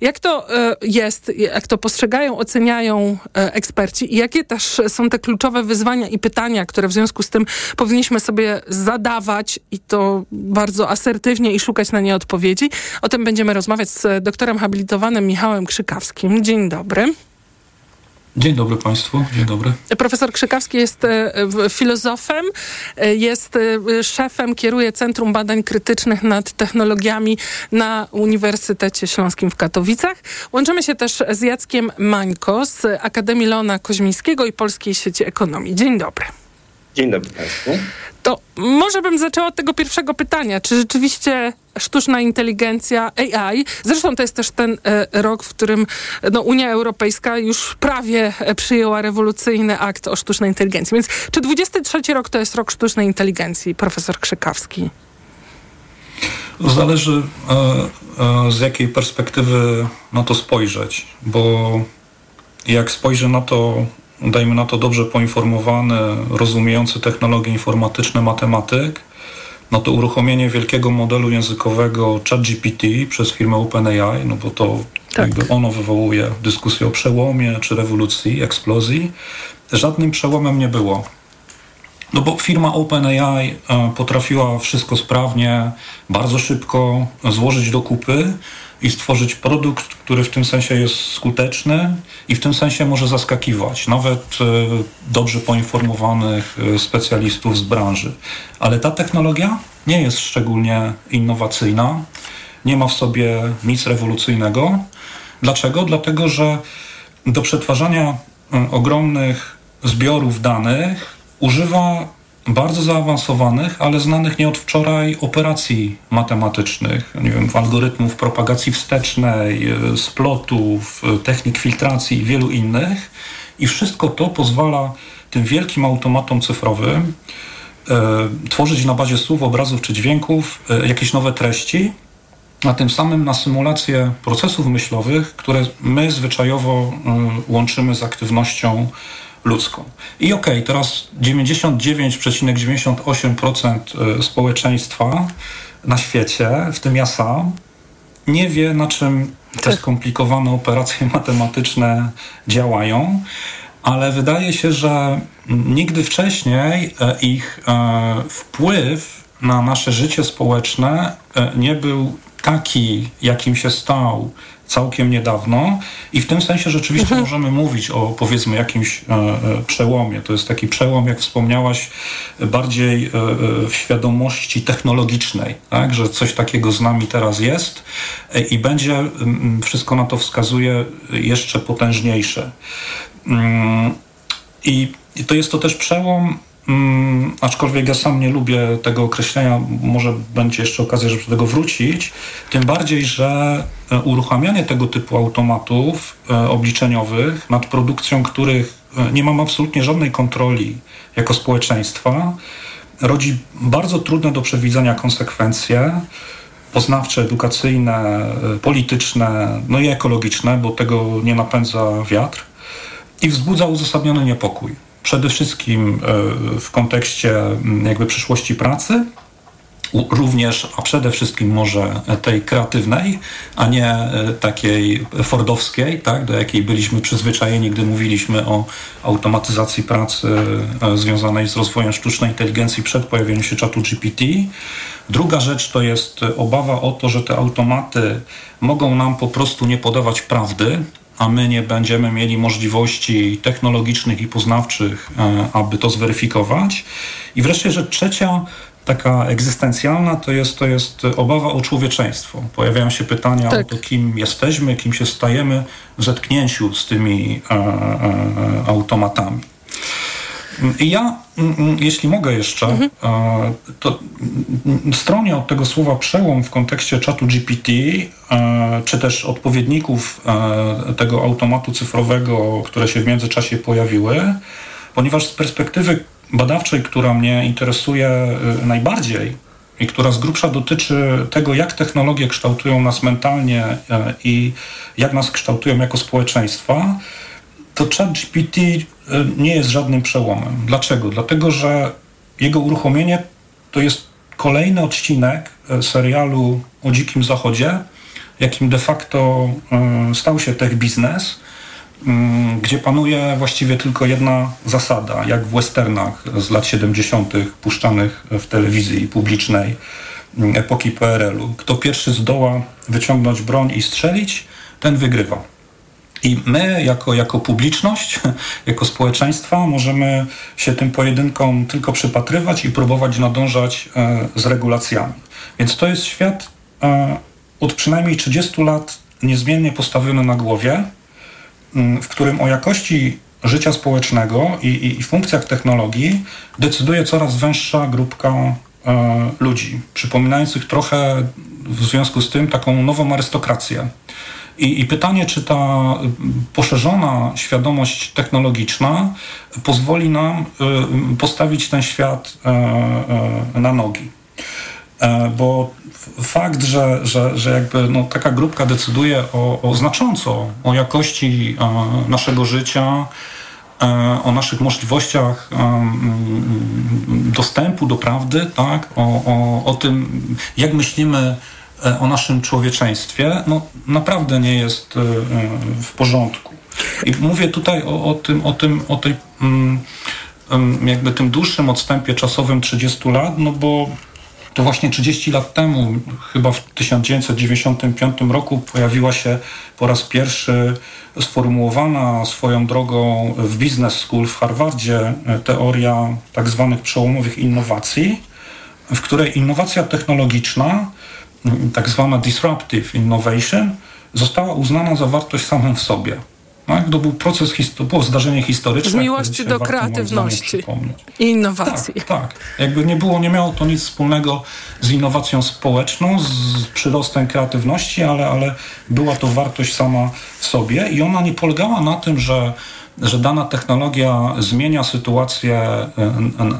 Jak to e, jest, jak to postrzegają, oceniają e, eksperci i jakie też są te kluczowe wyzwania i pytania, które w związku z tym powinniśmy sobie zadawać i to bardzo asertywnie i szukać na nie odpowiedzi. O tym będziemy rozmawiać z doktorem habilitowanym Michałem Krzykawskim. Dzień dobry. Dzień dobry Państwu, dzień dobry. Profesor Krzykawski jest e, filozofem, e, jest e, szefem, kieruje Centrum Badań Krytycznych nad Technologiami na Uniwersytecie Śląskim w Katowicach. Łączymy się też z Jackiem Mańko z Akademii Leona Koźmińskiego i Polskiej Sieci Ekonomii. Dzień dobry. Dzień dobry Państwu. To może bym zaczęła od tego pierwszego pytania. Czy rzeczywiście sztuczna inteligencja, AI, zresztą to jest też ten e, rok, w którym no, Unia Europejska już prawie e, przyjęła rewolucyjny akt o sztucznej inteligencji. Więc czy 23 rok to jest rok sztucznej inteligencji, profesor Krzykawski? Zależy e, e, z jakiej perspektywy na to spojrzeć, bo jak spojrzę na to dajmy na to dobrze poinformowany, rozumiejący technologie informatyczne matematyk, no to uruchomienie wielkiego modelu językowego ChatGPT przez firmę OpenAI, no bo to tak. jakby ono wywołuje dyskusję o przełomie czy rewolucji, eksplozji, żadnym przełomem nie było. No bo firma OpenAI e, potrafiła wszystko sprawnie, bardzo szybko złożyć do kupy i stworzyć produkt, który w tym sensie jest skuteczny i w tym sensie może zaskakiwać nawet e, dobrze poinformowanych e, specjalistów z branży. Ale ta technologia nie jest szczególnie innowacyjna, nie ma w sobie nic rewolucyjnego. Dlaczego? Dlatego, że do przetwarzania e, ogromnych zbiorów danych używa bardzo zaawansowanych, ale znanych nie od wczoraj operacji matematycznych, nie wiem, algorytmów propagacji wstecznej, e, splotów, e, technik filtracji i wielu innych. I wszystko to pozwala tym wielkim automatom cyfrowym e, tworzyć na bazie słów, obrazów czy dźwięków jakieś nowe treści, a tym samym na symulację procesów myślowych, które my zwyczajowo e, łączymy z aktywnością ludzką. I okej, okay, teraz 99,98% e, społeczeństwa na świecie, w tym ja sam, nie wie, na czym te tak. skomplikowane operacje [laughs] matematyczne działają, ale wydaje się, że nigdy wcześniej e, ich e, wpływ na nasze życie społeczne nie był taki, jakim się stał całkiem niedawno i w tym sensie rzeczywiście mhm. możemy mówić o powiedzmy jakimś e, e, przełomie. To jest taki przełom, jak wspomniałaś, bardziej e, w świadomości technologicznej, tak? że coś takiego z nami teraz jest i będzie, wszystko na to wskazuje, jeszcze potężniejsze. Mm, I to jest to też przełom Mm, aczkolwiek ja sam nie lubię tego określenia, może będzie jeszcze okazja, żeby do tego wrócić. Tym bardziej, że e, uruchamianie tego typu automatów e, obliczeniowych, nad produkcją których e, nie mamy absolutnie żadnej kontroli jako społeczeństwa, rodzi bardzo trudne do przewidzenia konsekwencje poznawcze, edukacyjne, e, polityczne, no i ekologiczne, bo tego nie napędza wiatr i wzbudza uzasadniony niepokój przede wszystkim e, w kontekście jakby przyszłości pracy, również, a przede wszystkim może tej kreatywnej, a nie e, takiej fordowskiej, tak, do jakiej byliśmy przyzwyczajeni, gdy mówiliśmy o automatyzacji pracy e, związanej z rozwojem sztucznej inteligencji przed pojawieniem się czatu GPT. Druga rzecz to jest obawa o to, że te automaty mogą nam po prostu nie podawać prawdy, a my nie będziemy mieli możliwości technologicznych i poznawczych, e, aby to zweryfikować. I wreszcie rzecz trzecia, taka egzystencjalna, to jest, to jest obawa o człowieczeństwo. Pojawiają się pytania tak. o to, kim jesteśmy, kim się stajemy w zetknięciu z tymi e, e, automatami. I ja, jeśli mogę jeszcze, mhm. to stronię od tego słowa przełom w kontekście czatu GPT, e, czy też odpowiedników e, tego automatu cyfrowego, które się w międzyczasie pojawiły, ponieważ z perspektywy badawczej, która mnie interesuje najbardziej i która z grubsza dotyczy tego, jak technologie kształtują nas mentalnie i jak nas kształtują jako społeczeństwa, to ChatGPT y, nie jest żadnym przełomem. Dlaczego? Dlatego, że jego uruchomienie to jest kolejny odcinek y, serialu o Dzikim Zachodzie, jakim de facto y, stał się tech biznes, gdzie panuje właściwie tylko jedna zasada, jak w westernach z lat 70. puszczanych w telewizji publicznej epoki PRL-u. Kto pierwszy zdoła wyciągnąć broń i strzelić, ten wygrywa. I my, jako, jako publiczność, [laughs] jako społeczeństwa, możemy się tym pojedynkom tylko przypatrywać i próbować nadążać e, z regulacjami. Więc to jest świat e, od przynajmniej 30 lat niezmiennie postawiony na głowie, w którym o jakości życia społecznego i, i, i funkcjach technologii decyduje coraz węższa grupka e, ludzi, przypominających trochę w związku z tym taką nową arystokrację. I, I, pytanie, czy ta poszerzona świadomość technologiczna pozwoli nam y, postawić ten świat y, y, na nogi. E, bo fakt, że, że, że jakby no, taka grupka decyduje o, o znacząco o jakości e, naszego życia, e, o naszych możliwościach dostępu do prawdy, tak? o, o, o tym, jak myślimy o naszym człowieczeństwie, no, naprawdę nie jest w porządku. I mówię tutaj o, o tym, o tym, o tej jakby tym dłuższym odstępie czasowym 30 lat, no bo to właśnie 30 lat temu, chyba w 1995 roku, pojawiła się po raz pierwszy sformułowana swoją drogą w Business School w Harvardzie teoria tak zwanych przełomowych innowacji, w której innowacja technologiczna, tak zwana disruptive innovation, została uznana za wartość samą w sobie. Tak? To był proces, to było zdarzenie historyczne. Z miłości do kreatywności i innowacji. Tak, tak. Jakby nie było, nie miało to nic wspólnego z innowacją społeczną, z przyrostem kreatywności, ale, ale była to wartość sama w sobie i ona nie polegała na tym, że, że dana technologia zmienia sytuację e,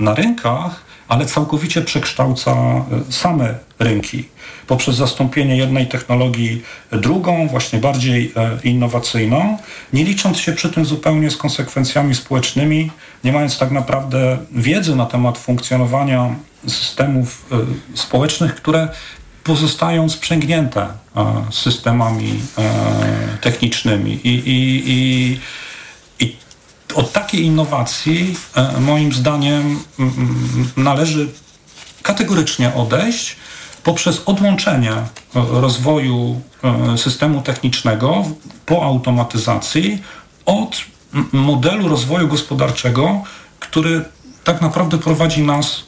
na rynkach, ale całkowicie przekształca e, same rynki poprzez zastąpienie jednej technologii drugą, właśnie bardziej e, innowacyjną, nie licząc się przy tym zupełnie z konsekwencjami społecznymi, nie mając tak naprawdę wiedzy na temat funkcjonowania systemów e, społecznych, które pozostają sprzęgnięte systemami technicznymi. I, i, i, i od takiej innowacji, moim zdaniem, należy kategorycznie odejść, poprzez odłączenie e, rozwoju e, systemu technicznego po automatyzacji od modelu rozwoju gospodarczego, który tak naprawdę prowadzi nas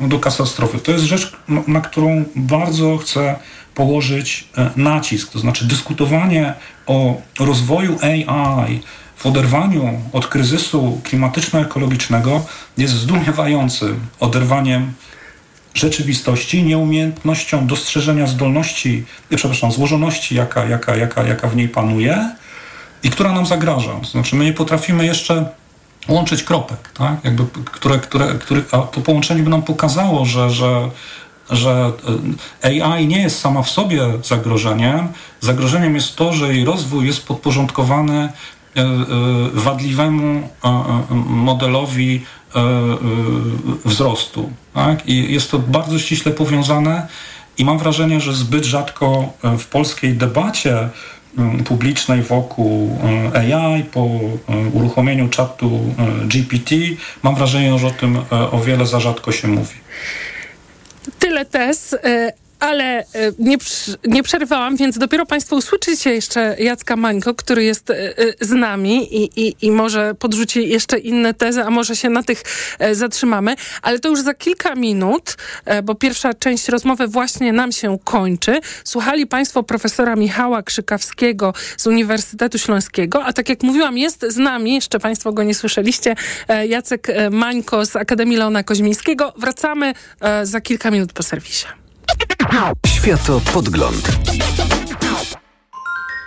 do katastrofy. To jest rzecz, na którą bardzo chcę położyć e, nacisk, to znaczy dyskutowanie o rozwoju AI w oderwaniu od kryzysu klimatyczno-ekologicznego jest zdumiewającym oderwaniem rzeczywistości, nieumiejętnością dostrzeżenia zdolności, przepraszam, złożoności, jaka, jaka, jaka, jaka w niej panuje i która nam zagraża. Znaczy my nie potrafimy jeszcze łączyć kropek, tak? Jakby, które, które, które, a to połączenie by nam pokazało, że, że, że e, AI nie jest sama w sobie zagrożeniem. Zagrożeniem jest to, że jej rozwój jest podporządkowany wadliwemu modelowi E, e, wzrostu. Tak? I jest to bardzo ściśle powiązane i mam wrażenie, że zbyt rzadko e, w polskiej debacie publicznej wokół AI po uruchomieniu czatu GPT, mam wrażenie, że o tym o wiele za rzadko się mówi. Tyle tez ale e, nie, nie przerwałam, więc dopiero Państwo usłyszycie jeszcze Jacka Mańko, który jest e, e, z nami i, i, i może podrzuci jeszcze inne tezy, a może się na tych zatrzymamy. Ale to już za kilka minut, bo pierwsza część rozmowy właśnie nam się kończy. Słuchali Państwo profesora Michała Krzykawskiego z Uniwersytetu Śląskiego, a tak jak mówiłam, jest z nami, jeszcze Państwo go nie słyszeliście, Jacek Mańko z Akademii Leona Koźmińskiego. Wracamy za kilka minut po serwisie. Światopodgląd.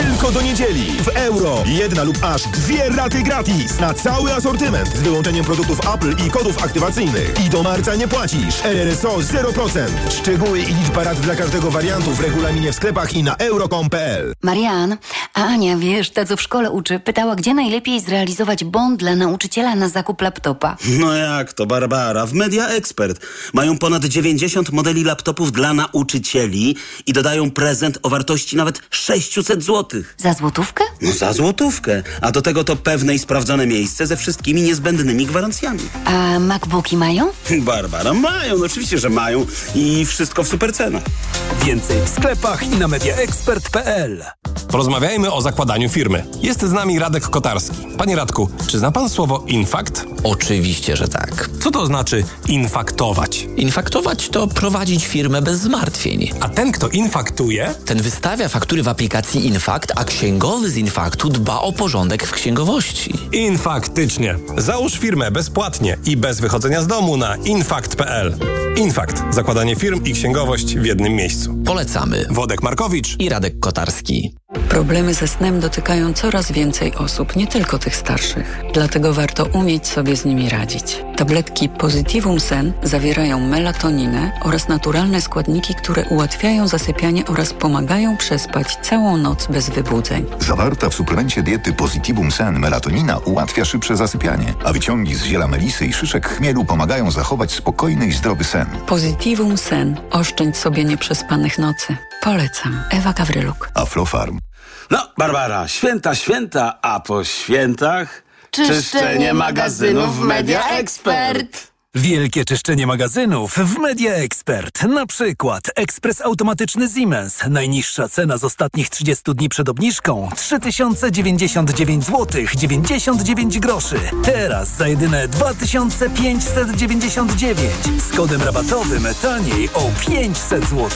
Tylko do niedzieli w euro. Jedna lub aż dwie raty gratis na cały asortyment z wyłączeniem produktów Apple i kodów aktywacyjnych. I do marca nie płacisz. RRSO 0%. Szczegóły i liczba rat dla każdego wariantu w regulaminie w sklepach i na euro.com.pl. Marian, a Ania, wiesz, ta co w szkole uczy, pytała, gdzie najlepiej zrealizować bond dla nauczyciela na zakup laptopa. No jak to, Barbara? W Media Expert mają ponad 90 modeli laptopów dla nauczycieli i dodają prezent o wartości nawet 600 zł. Za złotówkę? No za złotówkę. A do tego to pewne i sprawdzone miejsce ze wszystkimi niezbędnymi gwarancjami. A MacBooki mają? Barbara, mają, no oczywiście, że mają i wszystko w super cenach. Więcej w sklepach i na mediaexpert.pl. Porozmawiajmy o zakładaniu firmy. Jest z nami Radek Kotarski. Panie Radku, czy zna pan słowo infakt? Oczywiście, że tak. Co to znaczy infaktować? Infaktować to prowadzić firmę bez zmartwień. A ten, kto infaktuje? Ten wystawia faktury w aplikacji Infakt, a księgowy z Infaktu dba o porządek w księgowości. Infaktycznie. Załóż firmę bezpłatnie i bez wychodzenia z domu na infakt.pl. Infakt. Zakładanie firm i księgowość w jednym miejscu. Polecamy. Wodek Markowicz i Radek Kotarski. Problemy ze snem dotykają coraz więcej osób, nie tylko tych starszych. Dlatego warto umieć sobie z nimi radzić. Tabletki Positivum Sen zawierają melatoninę oraz naturalne składniki, które ułatwiają zasypianie oraz pomagają przespać całą noc bez wybudzeń. Zawarta w suplemencie diety Positivum Sen melatonina ułatwia szybsze zasypianie, a wyciągi z ziela melisy i szyszek chmielu pomagają zachować spokojny i zdrowy sen. Positivum Sen. Oszczędź sobie nieprzespanych nocy. Polecam. Ewa Gawryluk. Aflofarm. No, Barbara, święta, święta, a po świętach... Czyszczenie magazynów w Media Expert. Wielkie czyszczenie magazynów w Media Expert. Na przykład ekspres automatyczny Siemens. Najniższa cena z ostatnich 30 dni przed obniżką 3099 zł 99 groszy. Teraz za jedyne 2599 z kodem rabatowym taniej o 500 zł.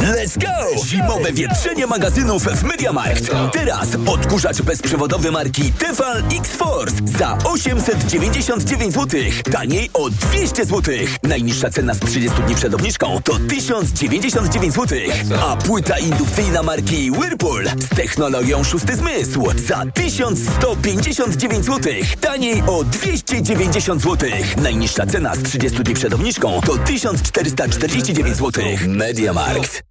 Let's go! Zimowe wietrzenie magazynów w Mediamarkt. Teraz odkurzacz bezprzewodowy marki Tefal X-Force za 899 zł. Taniej o 200 zł. Najniższa cena z 30 dni przed obniżką to 1099 zł. A płyta indukcyjna marki Whirlpool z technologią szósty zmysł za 1159 zł. Taniej o 290 zł. Najniższa cena z 30 dni przed obniżką to 1449 zł. Mediamarkt.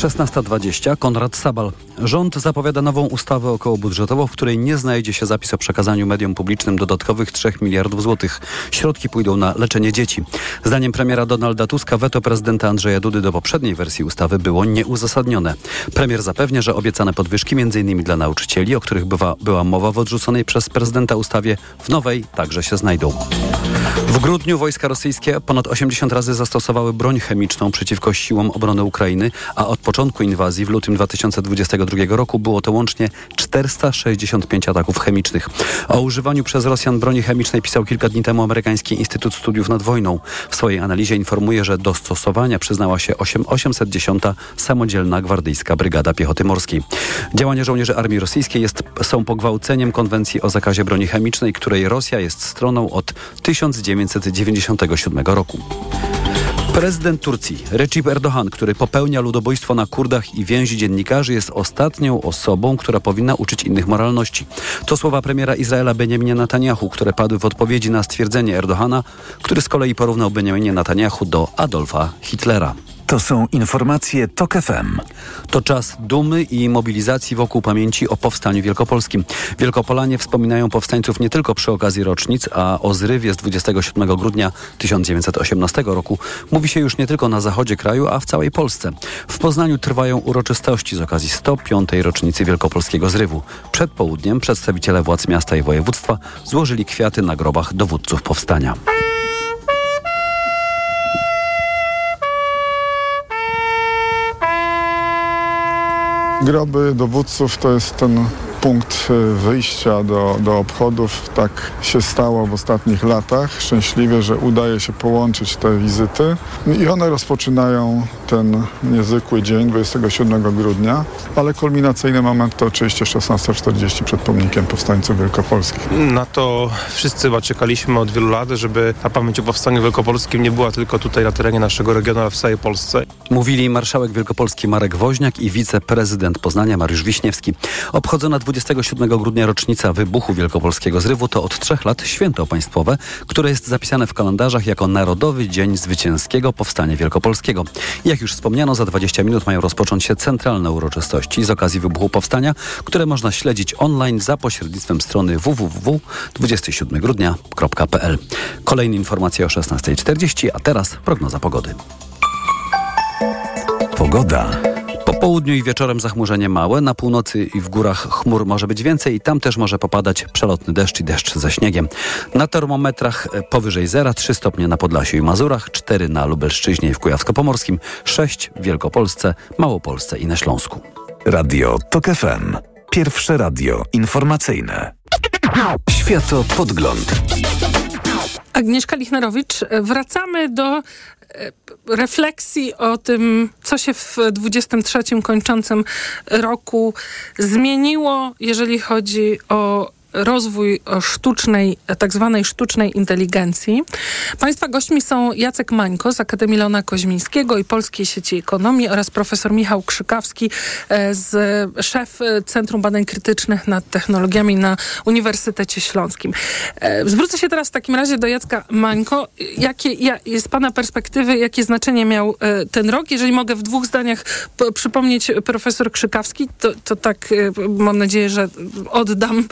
16.20. Konrad Sabal. Rząd zapowiada nową ustawę okołobudżetową, w której nie znajdzie się zapis o przekazaniu mediom publicznym dodatkowych 3 miliardów złotych. Środki pójdą na leczenie dzieci. Zdaniem premiera Donalda Tuska weto prezydenta Andrzeja Dudy do poprzedniej wersji ustawy było nieuzasadnione. Premier zapewnia, że obiecane podwyżki m.in. dla nauczycieli, o których bywa, była mowa w odrzuconej przez prezydenta ustawie, w nowej także się znajdą. W grudniu wojska rosyjskie ponad 80 razy zastosowały broń chemiczną przeciwko siłom obrony Ukrainy, a od początku inwazji w lutym 2022 roku było to łącznie 465 ataków chemicznych. O używaniu przez Rosjan broni chemicznej pisał kilka dni temu amerykański Instytut Studiów nad Wojną. W swojej analizie informuje, że do stosowania przyznała się 8, 810 samodzielna gwardyjska brygada piechoty morskiej. Działania żołnierzy armii rosyjskiej jest, są pogwałceniem konwencji o zakazie broni chemicznej, której Rosja jest stroną od 1997 roku. Prezydent Turcji Recep Erdogan, który popełnia ludobójstwo na Kurdach i więzi dziennikarzy, jest ostatnią osobą, która powinna uczyć innych moralności. To słowa premiera Izraela Benjamina Netanyahu, które padły w odpowiedzi na stwierdzenie Erdogana, który z kolei porównał Benjaminie Netanyahu do Adolfa Hitlera. To są informacje TOK FM. To czas dumy i mobilizacji wokół pamięci o powstaniu wielkopolskim. Wielkopolanie wspominają powstańców nie tylko przy okazji rocznic, a o zrywie z 27 grudnia 1918 roku mówi się już nie tylko na zachodzie kraju, a w całej Polsce. W Poznaniu trwają uroczystości z okazji 105. rocznicy wielkopolskiego zrywu. Przed południem przedstawiciele władz miasta i województwa złożyli kwiaty na grobach dowódców powstania. Groby dowódców to jest ten punkt y, wyjścia do, do obchodów. Tak się stało w ostatnich latach. Szczęśliwie, że udaje się połączyć te wizyty i one rozpoczynają ten niezwykły dzień 27 grudnia, ale kulminacyjny moment to oczywiście 16.40 przed pomnikiem powstańców wielkopolskich. Na to wszyscy chyba czekaliśmy od wielu lat, żeby ta pamięć o powstaniu wielkopolskim nie była tylko tutaj na terenie naszego regionu, ale w całej Polsce. Mówili marszałek wielkopolski Marek Woźniak i wiceprezydent Poznania Mariusz Wiśniewski. Obchodzona 27 grudnia rocznica wybuchu wielkopolskiego zrywu to od trzech lat święto państwowe, które jest zapisane w kalendarzach jako Narodowy Dzień Zwycięskiego Powstania Wielkopolskiego. Jak już wspomniano, za 20 minut mają rozpocząć się centralne uroczystości z okazji wybuchu powstania, które można śledzić online za pośrednictwem strony www.27grudnia.pl. Kolejne informacje o 16.40, a teraz prognoza pogody. Pogoda. Po południu i wieczorem zachmurzenie małe, na północy i w górach chmur może być więcej i tam też może popadać przelotny deszcz i deszcz ze śniegiem. Na termometrach e, powyżej zera 3 stopnie na Podlasiu i Mazurach, 4 na Lubelszczyźnie i w Kujawsko-Pomorskim, 6 w Wielkopolsce, Małopolsce i na Śląsku. Radio TOK FM. Pierwsze radio informacyjne. Światopodgląd. Agnieszka Lichnerowicz, wracamy do e, refleksji o tym, co się w 23 kończącym roku zmieniło, jeżeli chodzi o rozwój sztucznej, tak zwanej sztucznej inteligencji. Państwa gośćmi są Jacek Mańko z Akademii Leona Koźmińskiego i Polskiej Sieci Ekonomii oraz profesor Michał Krzykawski, e, z szef Centrum Badań Krytycznych nad Technologiami na Uniwersytecie Śląskim. E, zwrócę się teraz w takim razie do Jacka Mańko. Jakie jest Pana perspektywy, jakie znaczenie miał e, ten rok? Jeżeli mogę w dwóch zdaniach przypomnieć profesor Krzykawski, to, to tak mam nadzieję, że oddam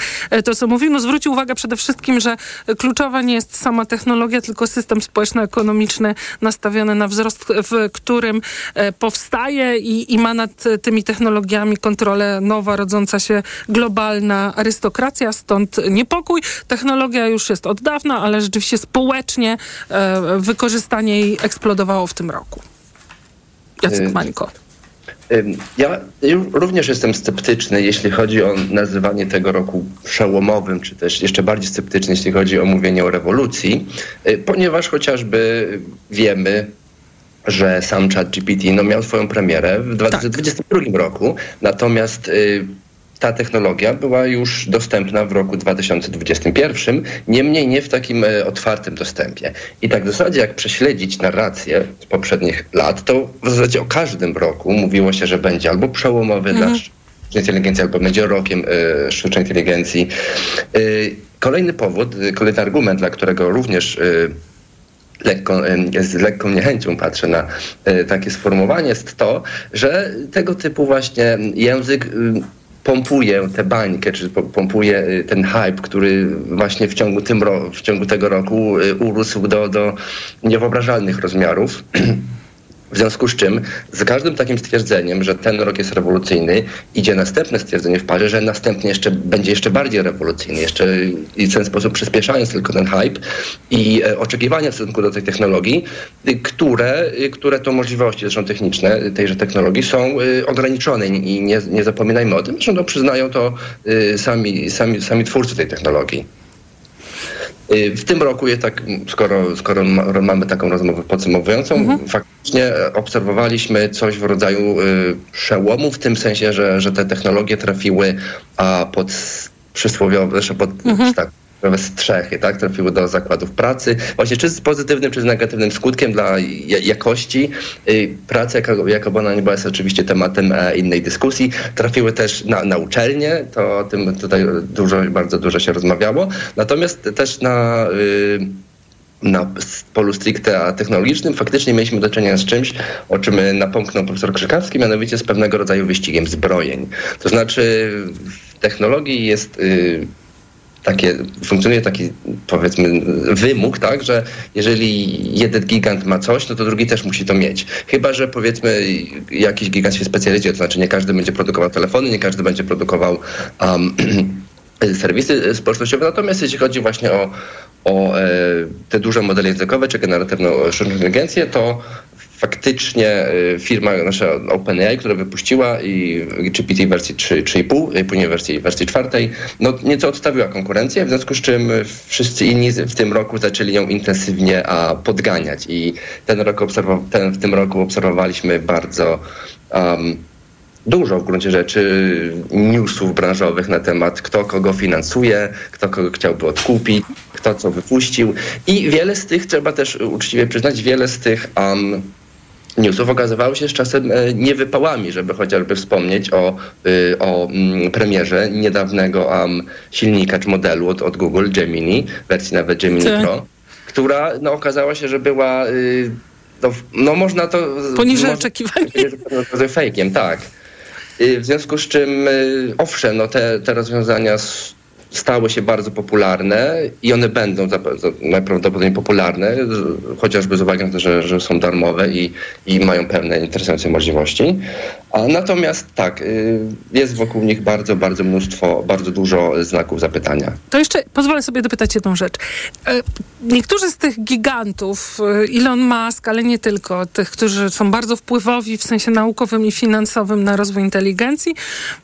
to, co mówił, no zwrócił uwagę przede wszystkim, że kluczowa nie jest sama technologia, tylko system społeczno-ekonomiczny nastawiony na wzrost, w którym e, powstaje i, i ma nad tymi technologiami kontrolę nowa, rodząca się globalna arystokracja, stąd niepokój. Technologia już jest od dawna, ale rzeczywiście społecznie e, wykorzystanie jej eksplodowało w tym roku. Jacek Mańko. Ja również jestem sceptyczny, jeśli chodzi o nazywanie tego roku przełomowym, czy też jeszcze bardziej sceptyczny, jeśli chodzi o mówienie o rewolucji, y, ponieważ chociażby wiemy, że sam ChatGPT no, miał swoją premierę w 2022 tak. roku, natomiast y, ta technologia była już dostępna w roku 2021, niemniej nie w takim e, otwartym dostępie. I tak w zasadzie jak prześledzić narrację z poprzednich lat, to w zasadzie o każdym roku mówiło się, że będzie albo przełomowy mhm. dla sztucznej inteligencji, albo będzie rokiem y, sztucznej inteligencji. Y, kolejny powód, y, kolejny argument, dla którego również lekko, z lekką niechęcią patrzę na takie sformułowanie, jest to, że tego typu właśnie język pompuje tę bańkę, czy pompuje y, ten hype, który właśnie w ciągu, tym w ciągu tego roku y, urósł do, do niewyobrażalnych rozmiarów. [clears throat] W związku z czym z każdym takim stwierdzeniem, że ten rok jest rewolucyjny, idzie następne stwierdzenie w parze, że następnie jeszcze będzie jeszcze bardziej rewolucyjny, jeszcze i w ten sposób przyspieszając tylko ten hype i e, oczekiwania w stosunku do tej technologii, y, które, y, które to możliwości zresztą techniczne tejże technologii są y, ograniczone i nie, nie zapominajmy o tym, zresztą to przyznają to sami, sami, sami twórcy tej technologii. Y, w tym roku jest tak, skoro, skoro mamy taką rozmowę podsumowującą, mhm. faktycznie obserwowaliśmy coś w rodzaju y, przełomu, w tym sensie, że, że te technologie trafiły a pod przysłowiowe, znaczy pod, mhm. tak, strzechy, tak, trafiły do zakładów pracy. Właśnie czy z pozytywnym, czy z negatywnym skutkiem dla jakości. Y, praca, jaka, ona nie była, jest oczywiście tematem e, innej dyskusji. Trafiły też na, na uczelnie, to o tym tutaj dużo, bardzo dużo się rozmawiało. Natomiast też na y, na polu stricte technologicznym faktycznie mieliśmy do czynienia z czymś, o czym napomknął profesor Krzykawski, mianowicie z pewnego rodzaju wyścigiem zbrojeń. To znaczy w technologii jest y, takie, funkcjonuje taki powiedzmy wymóg, tak, że jeżeli jeden gigant ma coś, no to drugi też musi to mieć. Chyba, że powiedzmy jakiś gigant się specjalizuje, to znaczy nie każdy będzie produkował telefony, nie każdy będzie produkował um, [clears throat] serwisy społecznościowe. Natomiast jeśli chodzi właśnie o, o e, te duże modele językowe czy generatywną sztuczną inteligencję, to faktycznie e, firma nasza OpenAI, która wypuściła i GPT wersji 3,5, później wersji, wersji czwartej, no nieco odstawiła konkurencję, w związku z czym wszyscy inni w tym roku zaczęli ją intensywnie a, podganiać. I ten rok obserwow- ten, w tym roku obserwowaliśmy bardzo um, dużo w gruncie rzeczy newsów branżowych na temat kto kogo finansuje, kto kogo chciałby odkupić, kto co wypuścił i wiele z tych, trzeba też uczciwie przyznać, wiele z tych um, newsów okazywało się z czasem e, niewypałami, żeby chociażby wspomnieć o, y, o mm, premierze niedawnego um, silnika czy modelu od, od Google, Gemini, wersji nawet Gemini Tak. Pro, która no, okazała się, że była y, no, no można to... Poniżej można oczekiwań. fejkiem, tak. Y, W związku z czym, y, owszem, no te, te rozwiązania stały się bardzo popularne i one będą najprawdopodobniej popularne, chociażby z uwagi na to, że, że są darmowe i, i mają pewne interesujące możliwości. A natomiast tak, y, jest wokół nich bardzo, bardzo mnóstwo, bardzo dużo znaków zapytania. To jeszcze pozwolę sobie dopytać jedną rzecz. E, Niektórzy z tych gigantów, e, Elon Musk, ale nie tylko, tych, którzy są bardzo wpływowi w sensie naukowym i finansowym na rozwój inteligencji,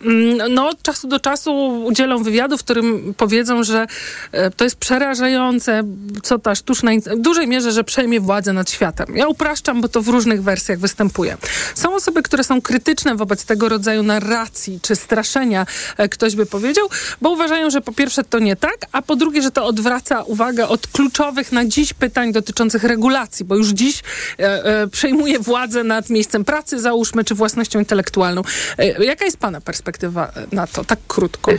mm, no od czasu do czasu udzielą wywiadu, w którym powiedzą, że e, to jest przerażające, co ta sztuczna, w dużej mierze, że przejmie władzę nad światem. Ja upraszczam, bo to w różnych wersjach występuje. Są osoby, które są krytyczne wobec tego rodzaju narracji czy straszenia, e, ktoś by powiedział, bo uważają, że po pierwsze to nie tak, a po drugie, że to odwraca uwagę od kluczowych na dziś pytań dotyczących regulacji, bo już dziś e, e, przejmuje władzę nad miejscem pracy, załóżmy, czy własnością intelektualną. E, jaka jest Pana perspektywa na to, tak krótko?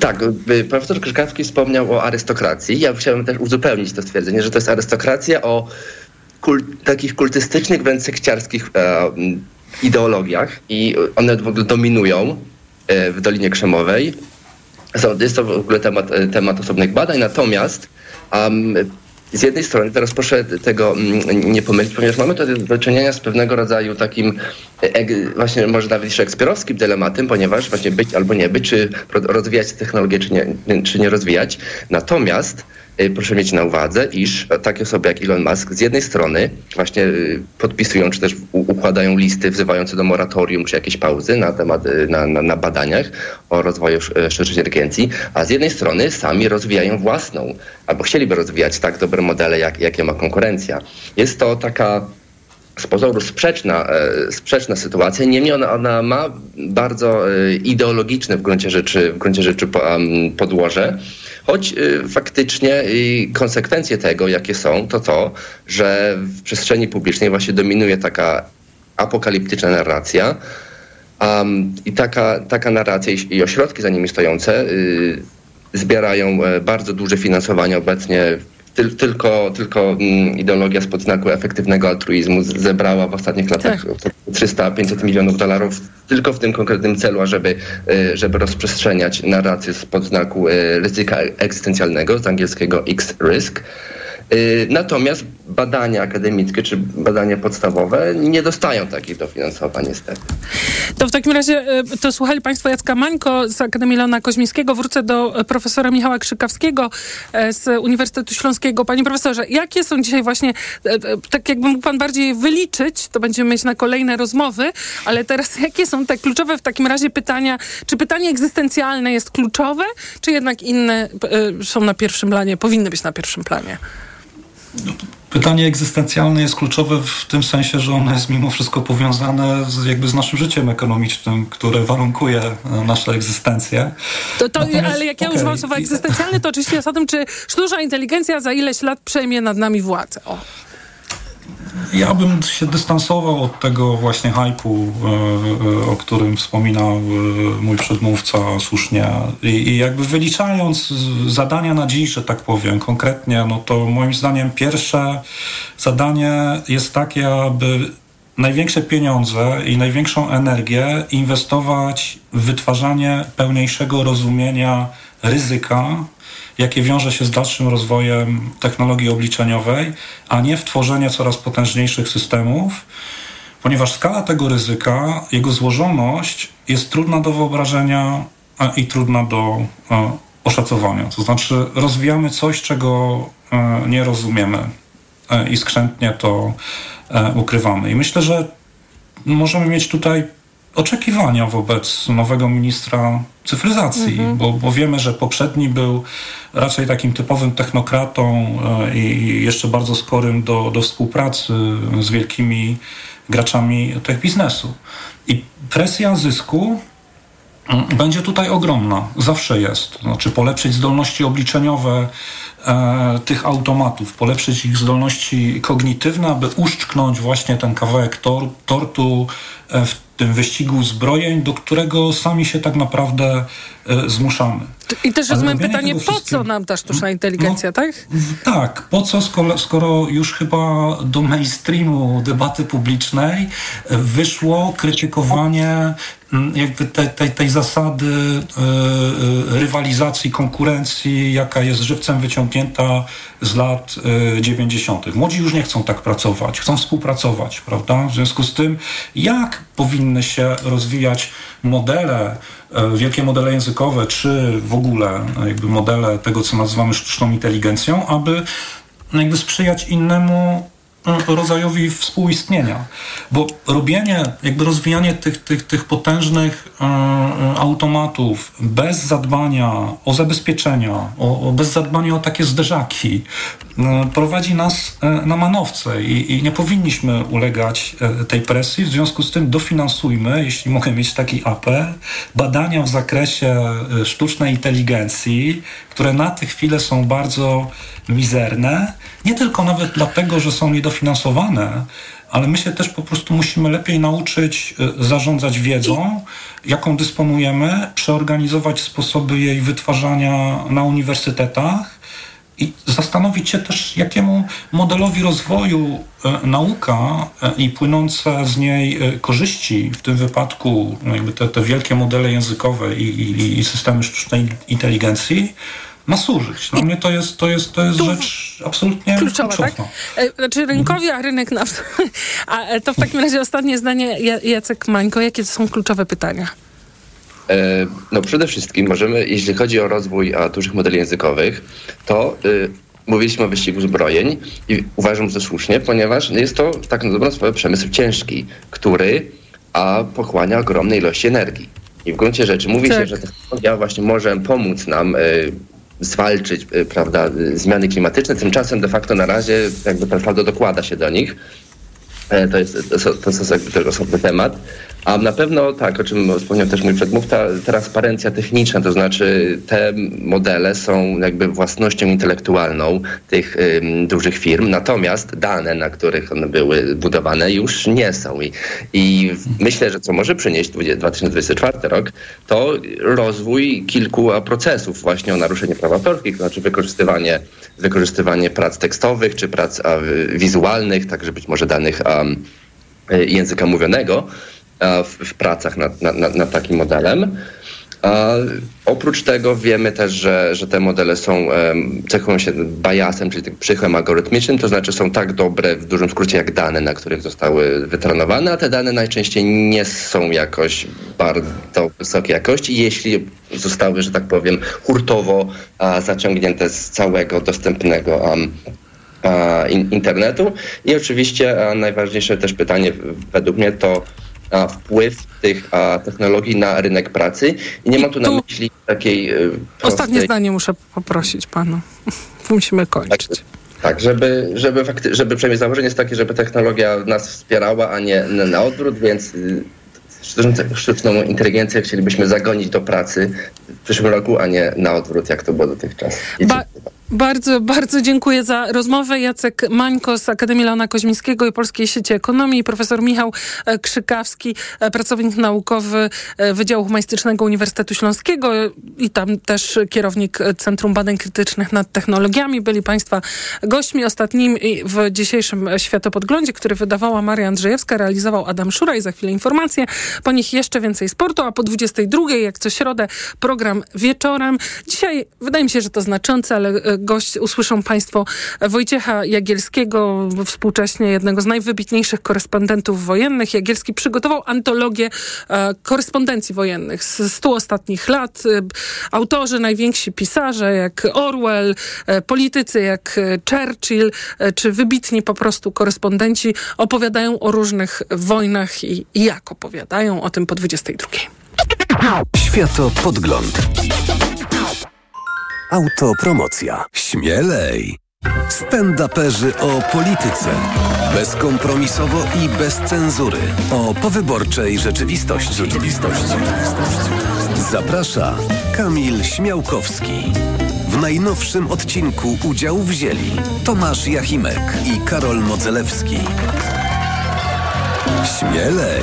Tak, y, profesor Krzykawski wspomniał o arystokracji. Ja chciałem też uzupełnić to stwierdzenie, że to jest arystokracja o kul- takich kultystycznych, wręcz sekciarskich e, ideologiach i one w ogóle dominują e, w Dolinie Krzemowej. Jest to w ogóle temat, e, temat osobnych badań, natomiast um, z jednej strony, teraz proszę tego mm, nie pomylić, ponieważ mamy tutaj do czynienia z pewnego rodzaju takim e, eg- właśnie może nawet szekspirowskim dylematem, ponieważ właśnie być albo nie być, czy rozwijać technologię, czy nie, czy nie rozwijać. Natomiast e, proszę mieć na uwadze, iż takie osoby jak Elon Musk z jednej strony właśnie e, podpisują, czy też układają listy wzywające do moratorium, czy jakieś pauzy na temat, e, na, na, na badaniach o rozwoju sz- sztucznej inteligencji, a z jednej strony sami rozwijają własną, albo chcieliby rozwijać tak dobre modele, jak, jakie ma konkurencja. Jest to taka z pozoru sprzeczna, e, sprzeczna sytuacja, niemniej ona, ona ma bardzo e, ideologiczne w gruncie rzeczy, w gruncie rzeczy podłoże, choć e, faktycznie konsekwencje tego, jakie są, to to, że w przestrzeni publicznej właśnie dominuje taka apokaliptyczna narracja, I taka, taka narracja i, ośrodki za nimi stojące y, zbierają bardzo duże finansowanie obecnie. Tyl, tylko tylko mm, ideologia spod znaku efektywnego altruizmu zebrała w ostatnich latach 300-500 milionów dolarów tylko w tym konkretnym celu, ażeby e, żeby rozprzestrzeniać narrację spod znaku e, ryzyka egzystencjalnego, z angielskiego X-Risk. Y, Natomiast badania akademickie czy badania podstawowe nie dostają takich dofinansowań niestety. To w takim razie, e, to słuchali Państwo Jacka Mańko z Akademii Leona Koźmińskiego. Wrócę do e, profesora Michała Krzykawskiego e, z Uniwersytetu Śląskiego. Panie profesorze, jakie są dzisiaj właśnie, tak jakby mógł Pan bardziej wyliczyć, to będziemy mieć na kolejne rozmowy, ale teraz [laughs] jakie są te kluczowe w takim razie pytania? Czy pytanie egzystencjalne jest kluczowe, czy jednak inne są na pierwszym planie, powinny być na pierwszym planie? Pytanie egzystencjalne jest kluczowe w tym sensie, że ono jest mimo wszystko powiązane z, jakby z naszym życiem ekonomicznym, które warunkuje e, naszą egzystencję. To, to, ale jak ja okej. używam słowa egzystencjalny, to oczywiście jest o tym, czy sztuczna inteligencja za ileś lat przejmie nad nami władzę. O. Ja bym się dystansował od tego właśnie hypu, e, e, o którym wspominał e, mój przedmówca słusznie. I, I jakby wyliczając zadania na dziś, że tak powiem, konkretnie, no to moim zdaniem pierwsze zadanie jest takie, aby największe pieniądze i największą energię inwestować w wytwarzanie pełniejszego rozumienia ryzyka, jakie wiąże się z dalszym rozwojem technologii obliczeniowej, a nie w tworzenie coraz potężniejszych systemów, ponieważ skala tego ryzyka, jego złożoność jest trudna do wyobrażenia i trudna do e, oszacowania. To znaczy, rozwijamy coś, czego e, nie rozumiemy e, i skrzętnie to ukrywamy. I myślę, że możemy mieć tutaj oczekiwania wobec nowego ministra cyfryzacji, Mhm. bo, bo wiemy, że poprzedni był raczej takim typowym technokratą e, i jeszcze bardzo skorym do, do współpracy z wielkimi graczami tech biznesu. I presja zysku mm, będzie tutaj ogromna. Zawsze jest. Znaczy polepszyć zdolności obliczeniowe e, tych automatów, polepszyć ich zdolności kognitywne, aby uszczknąć właśnie ten kawałek tor, tortu e, w tym wyścigu zbrojeń, do którego sami się tak naprawdę zmuszamy. I też rozumiem pytanie, po co nam ta sztuczna inteligencja, tak? Tak, po co, skoro, skoro już chyba do mainstreamu debaty publicznej e, wyszło krytykowanie mm, jakby tej, tej, tej zasady e, e, rywalizacji, konkurencji, jaka jest żywcem wyciągnięta z lat e, 90. Młodzi już nie chcą tak pracować, chcą współpracować, prawda? W związku z tym, jak powinny się rozwijać modele, e, wielkie modele językowe, czy w ogóle e, jakby modele tego, co nazywamy sztuczną inteligencją, aby no, jakby sprzyjać innemu e, rodzajowi współistnienia. Bo robienie, jakby rozwijanie tych, tych, tych potężnych e, e, automatów bez zadbania o zabezpieczenia, o, o, bez zadbania o takie zderzaki, e, prowadzi nas na manowce i, i nie powinniśmy ulegać tej presji. W związku z tym dofinansujmy, jeśli mogę mieć taki apel, badania w zakresie sztucznej inteligencji, które na tę chwilę są bardzo mizerne, nie tylko nawet dlatego, że są niedofinansowane, ale my się też po prostu musimy lepiej nauczyć e, zarządzać wiedzą, jaką dysponujemy, przeorganizować sposoby jej wytwarzania na uniwersytetach i zastanowić się też, jakiemu modelowi rozwoju e, nauka e, i płynące z niej korzyści, w tym wypadku no jakby te, te wielkie modele językowe i, i, i systemy sztucznej inteligencji, ma służyć. Dla mnie to jest, to jest, to jest rzecz absolutnie Kluczowa, tak? E, Znaczy rynkowi, a rynek na... [laughs] A e, to w takim razie ostatnie zdanie, Ja- Jacek Mańko. Jakie to są kluczowe pytania? E, No przede wszystkim możemy, jeśli chodzi o rozwój a, dużych modeli językowych, to y, mówiliśmy o wyścigu zbrojeń i uważam, że słusznie, ponieważ jest to tak na dobrą sprawę przemysł ciężki, który a, pochłania ogromne ilości energii. I w gruncie rzeczy mówi się, Tak. że technologia właśnie może pomóc nam y, zwalczyć y, prawda, y, zmiany klimatyczne, tymczasem de facto na razie jakby prawda dokłada się do nich. E, To jest, to, są- to jest jakby też osobny temat. A na pewno tak, o czym wspomniał też mój przedmówca, transparencja techniczna, to znaczy te modele są jakby własnością intelektualną tych ym, dużych firm, natomiast dane, na których one były budowane już nie są. I, i myślę, że co może przynieść 20- 2024 rok, to rozwój kilku procesów właśnie o naruszenie praw autorskich, to znaczy wykorzystywanie, wykorzystywanie prac tekstowych czy prac a, wizualnych, także być może danych a, y, języka mówionego w, pracach nad, nad, nad, takim modelem. A oprócz tego wiemy też, że, że te modele są, cechują się biasem, czyli tym algorytmicznym, to znaczy są tak dobre w dużym skrócie jak dane, na których zostały wytrenowane, a te dane najczęściej nie są jakoś bardzo wysokiej jakości, jeśli zostały, że tak powiem, hurtowo a, zaciągnięte z całego dostępnego am, a, in, internetu. I oczywiście a, najważniejsze też pytanie według mnie to a, wpływ tych a, technologii na rynek pracy. I nie mam tu na myśli takiej e, Ostatnie prostej... zdanie muszę poprosić panu. [laughs] Musimy kończyć. Tak, żeby, żeby, fakty, żeby przynajmniej założenie jest takie, żeby technologia nas wspierała, a nie na, na odwrót, więc sztuczną, sztuczną inteligencję chcielibyśmy zagonić do pracy w przyszłym roku, a nie na odwrót, jak to było dotychczas. I Ba- Bardzo, bardzo dziękuję za rozmowę. Jacek Mańko z Akademii Leona Koźmińskiego i Polskiej Sieci Ekonomii profesor Michał e, Krzykawski, e, pracownik naukowy e, Wydziału Humanistycznego Uniwersytetu Śląskiego i tam też kierownik Centrum Badań Krytycznych nad Technologiami. Byli Państwa gośćmi ostatnimi w dzisiejszym Światopodglądzie, który wydawała Maria Andrzejewska, realizował Adam Szura i za chwilę informacje. Po nich jeszcze więcej sportu, a po 22, jak co środę, program wieczorem. Dzisiaj wydaje mi się, że to znaczące, ale gość usłyszą Państwo Wojciecha Jagielskiego, współcześnie jednego z najwybitniejszych korespondentów wojennych. Jagielski przygotował antologię e, korespondencji wojennych z stu ostatnich lat. E, autorzy, najwięksi pisarze jak Orwell, e, politycy jak Churchill, czy wybitni po prostu korespondenci opowiadają o różnych wojnach i, i jak opowiadają o tym po 22. Światopodgląd. Autopromocja. Śmielej. Stand-uperzy o polityce. Bezkompromisowo i bez cenzury. O powyborczej rzeczywistości. rzeczywistości. Zaprasza Kamil Śmiałkowski. W najnowszym odcinku udział wzięli Tomasz Jachimek i Karol Modzelewski. Śmielej!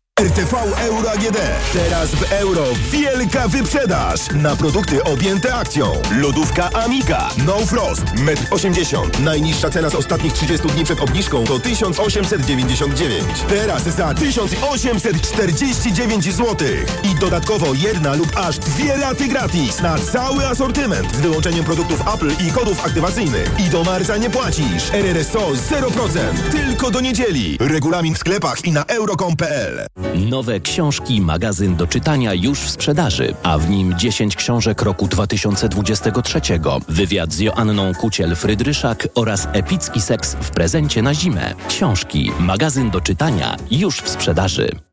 RTV Euro AGD. Teraz w euro wielka wyprzedaż na produkty objęte akcją. Lodówka Amiga. No Frost. 1,80 m. Najniższa cena z ostatnich 30 dni przed obniżką to 1899. Teraz za 1849 zł. I dodatkowo jedna lub aż dwie raty gratis na cały asortyment z wyłączeniem produktów Apple i kodów aktywacyjnych. I do marca nie płacisz. RRSO 0%. Tylko do niedzieli. Regulamin w sklepach i na euro.com.pl. Nowe książki, magazyn do czytania już w sprzedaży, a w nim 10 książek roku 2023, wywiad z Joanną Kuciel-Frydryszak oraz epicki seks w prezencie na zimę. Książki, magazyn do czytania już w sprzedaży.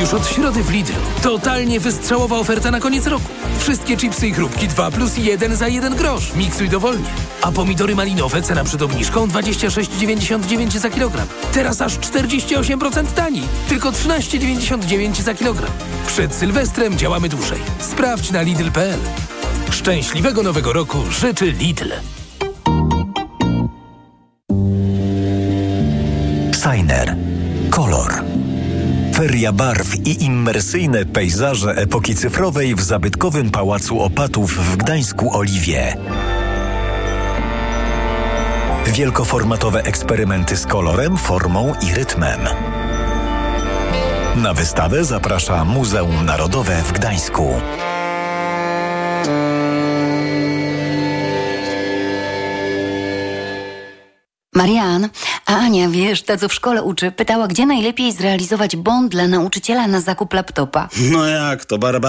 Już od środy w Lidlu. Totalnie wystrzałowa oferta na koniec roku. Wszystkie chipsy i chrupki 2 plus 1 za 1 grosz. Miksuj dowolnie. A pomidory malinowe, cena przed obniżką 26,99 za kilogram. Teraz aż 48% taniej. Tylko 13,99 za kilogram. Przed Sylwestrem działamy dłużej. Sprawdź na Lidl.pl. Szczęśliwego nowego roku życzy Lidl. Signer. Kolor. Feria barw i immersyjne pejzaże epoki cyfrowej w zabytkowym Pałacu Opatów w Gdańsku Oliwie. Wielkoformatowe eksperymenty z kolorem, formą i rytmem. Na wystawę zaprasza Muzeum Narodowe w Gdańsku. Marian, a Ania, wiesz, ta co w szkole uczy, pytała, gdzie najlepiej zrealizować bon dla nauczyciela na zakup laptopa. No jak to, Barbara?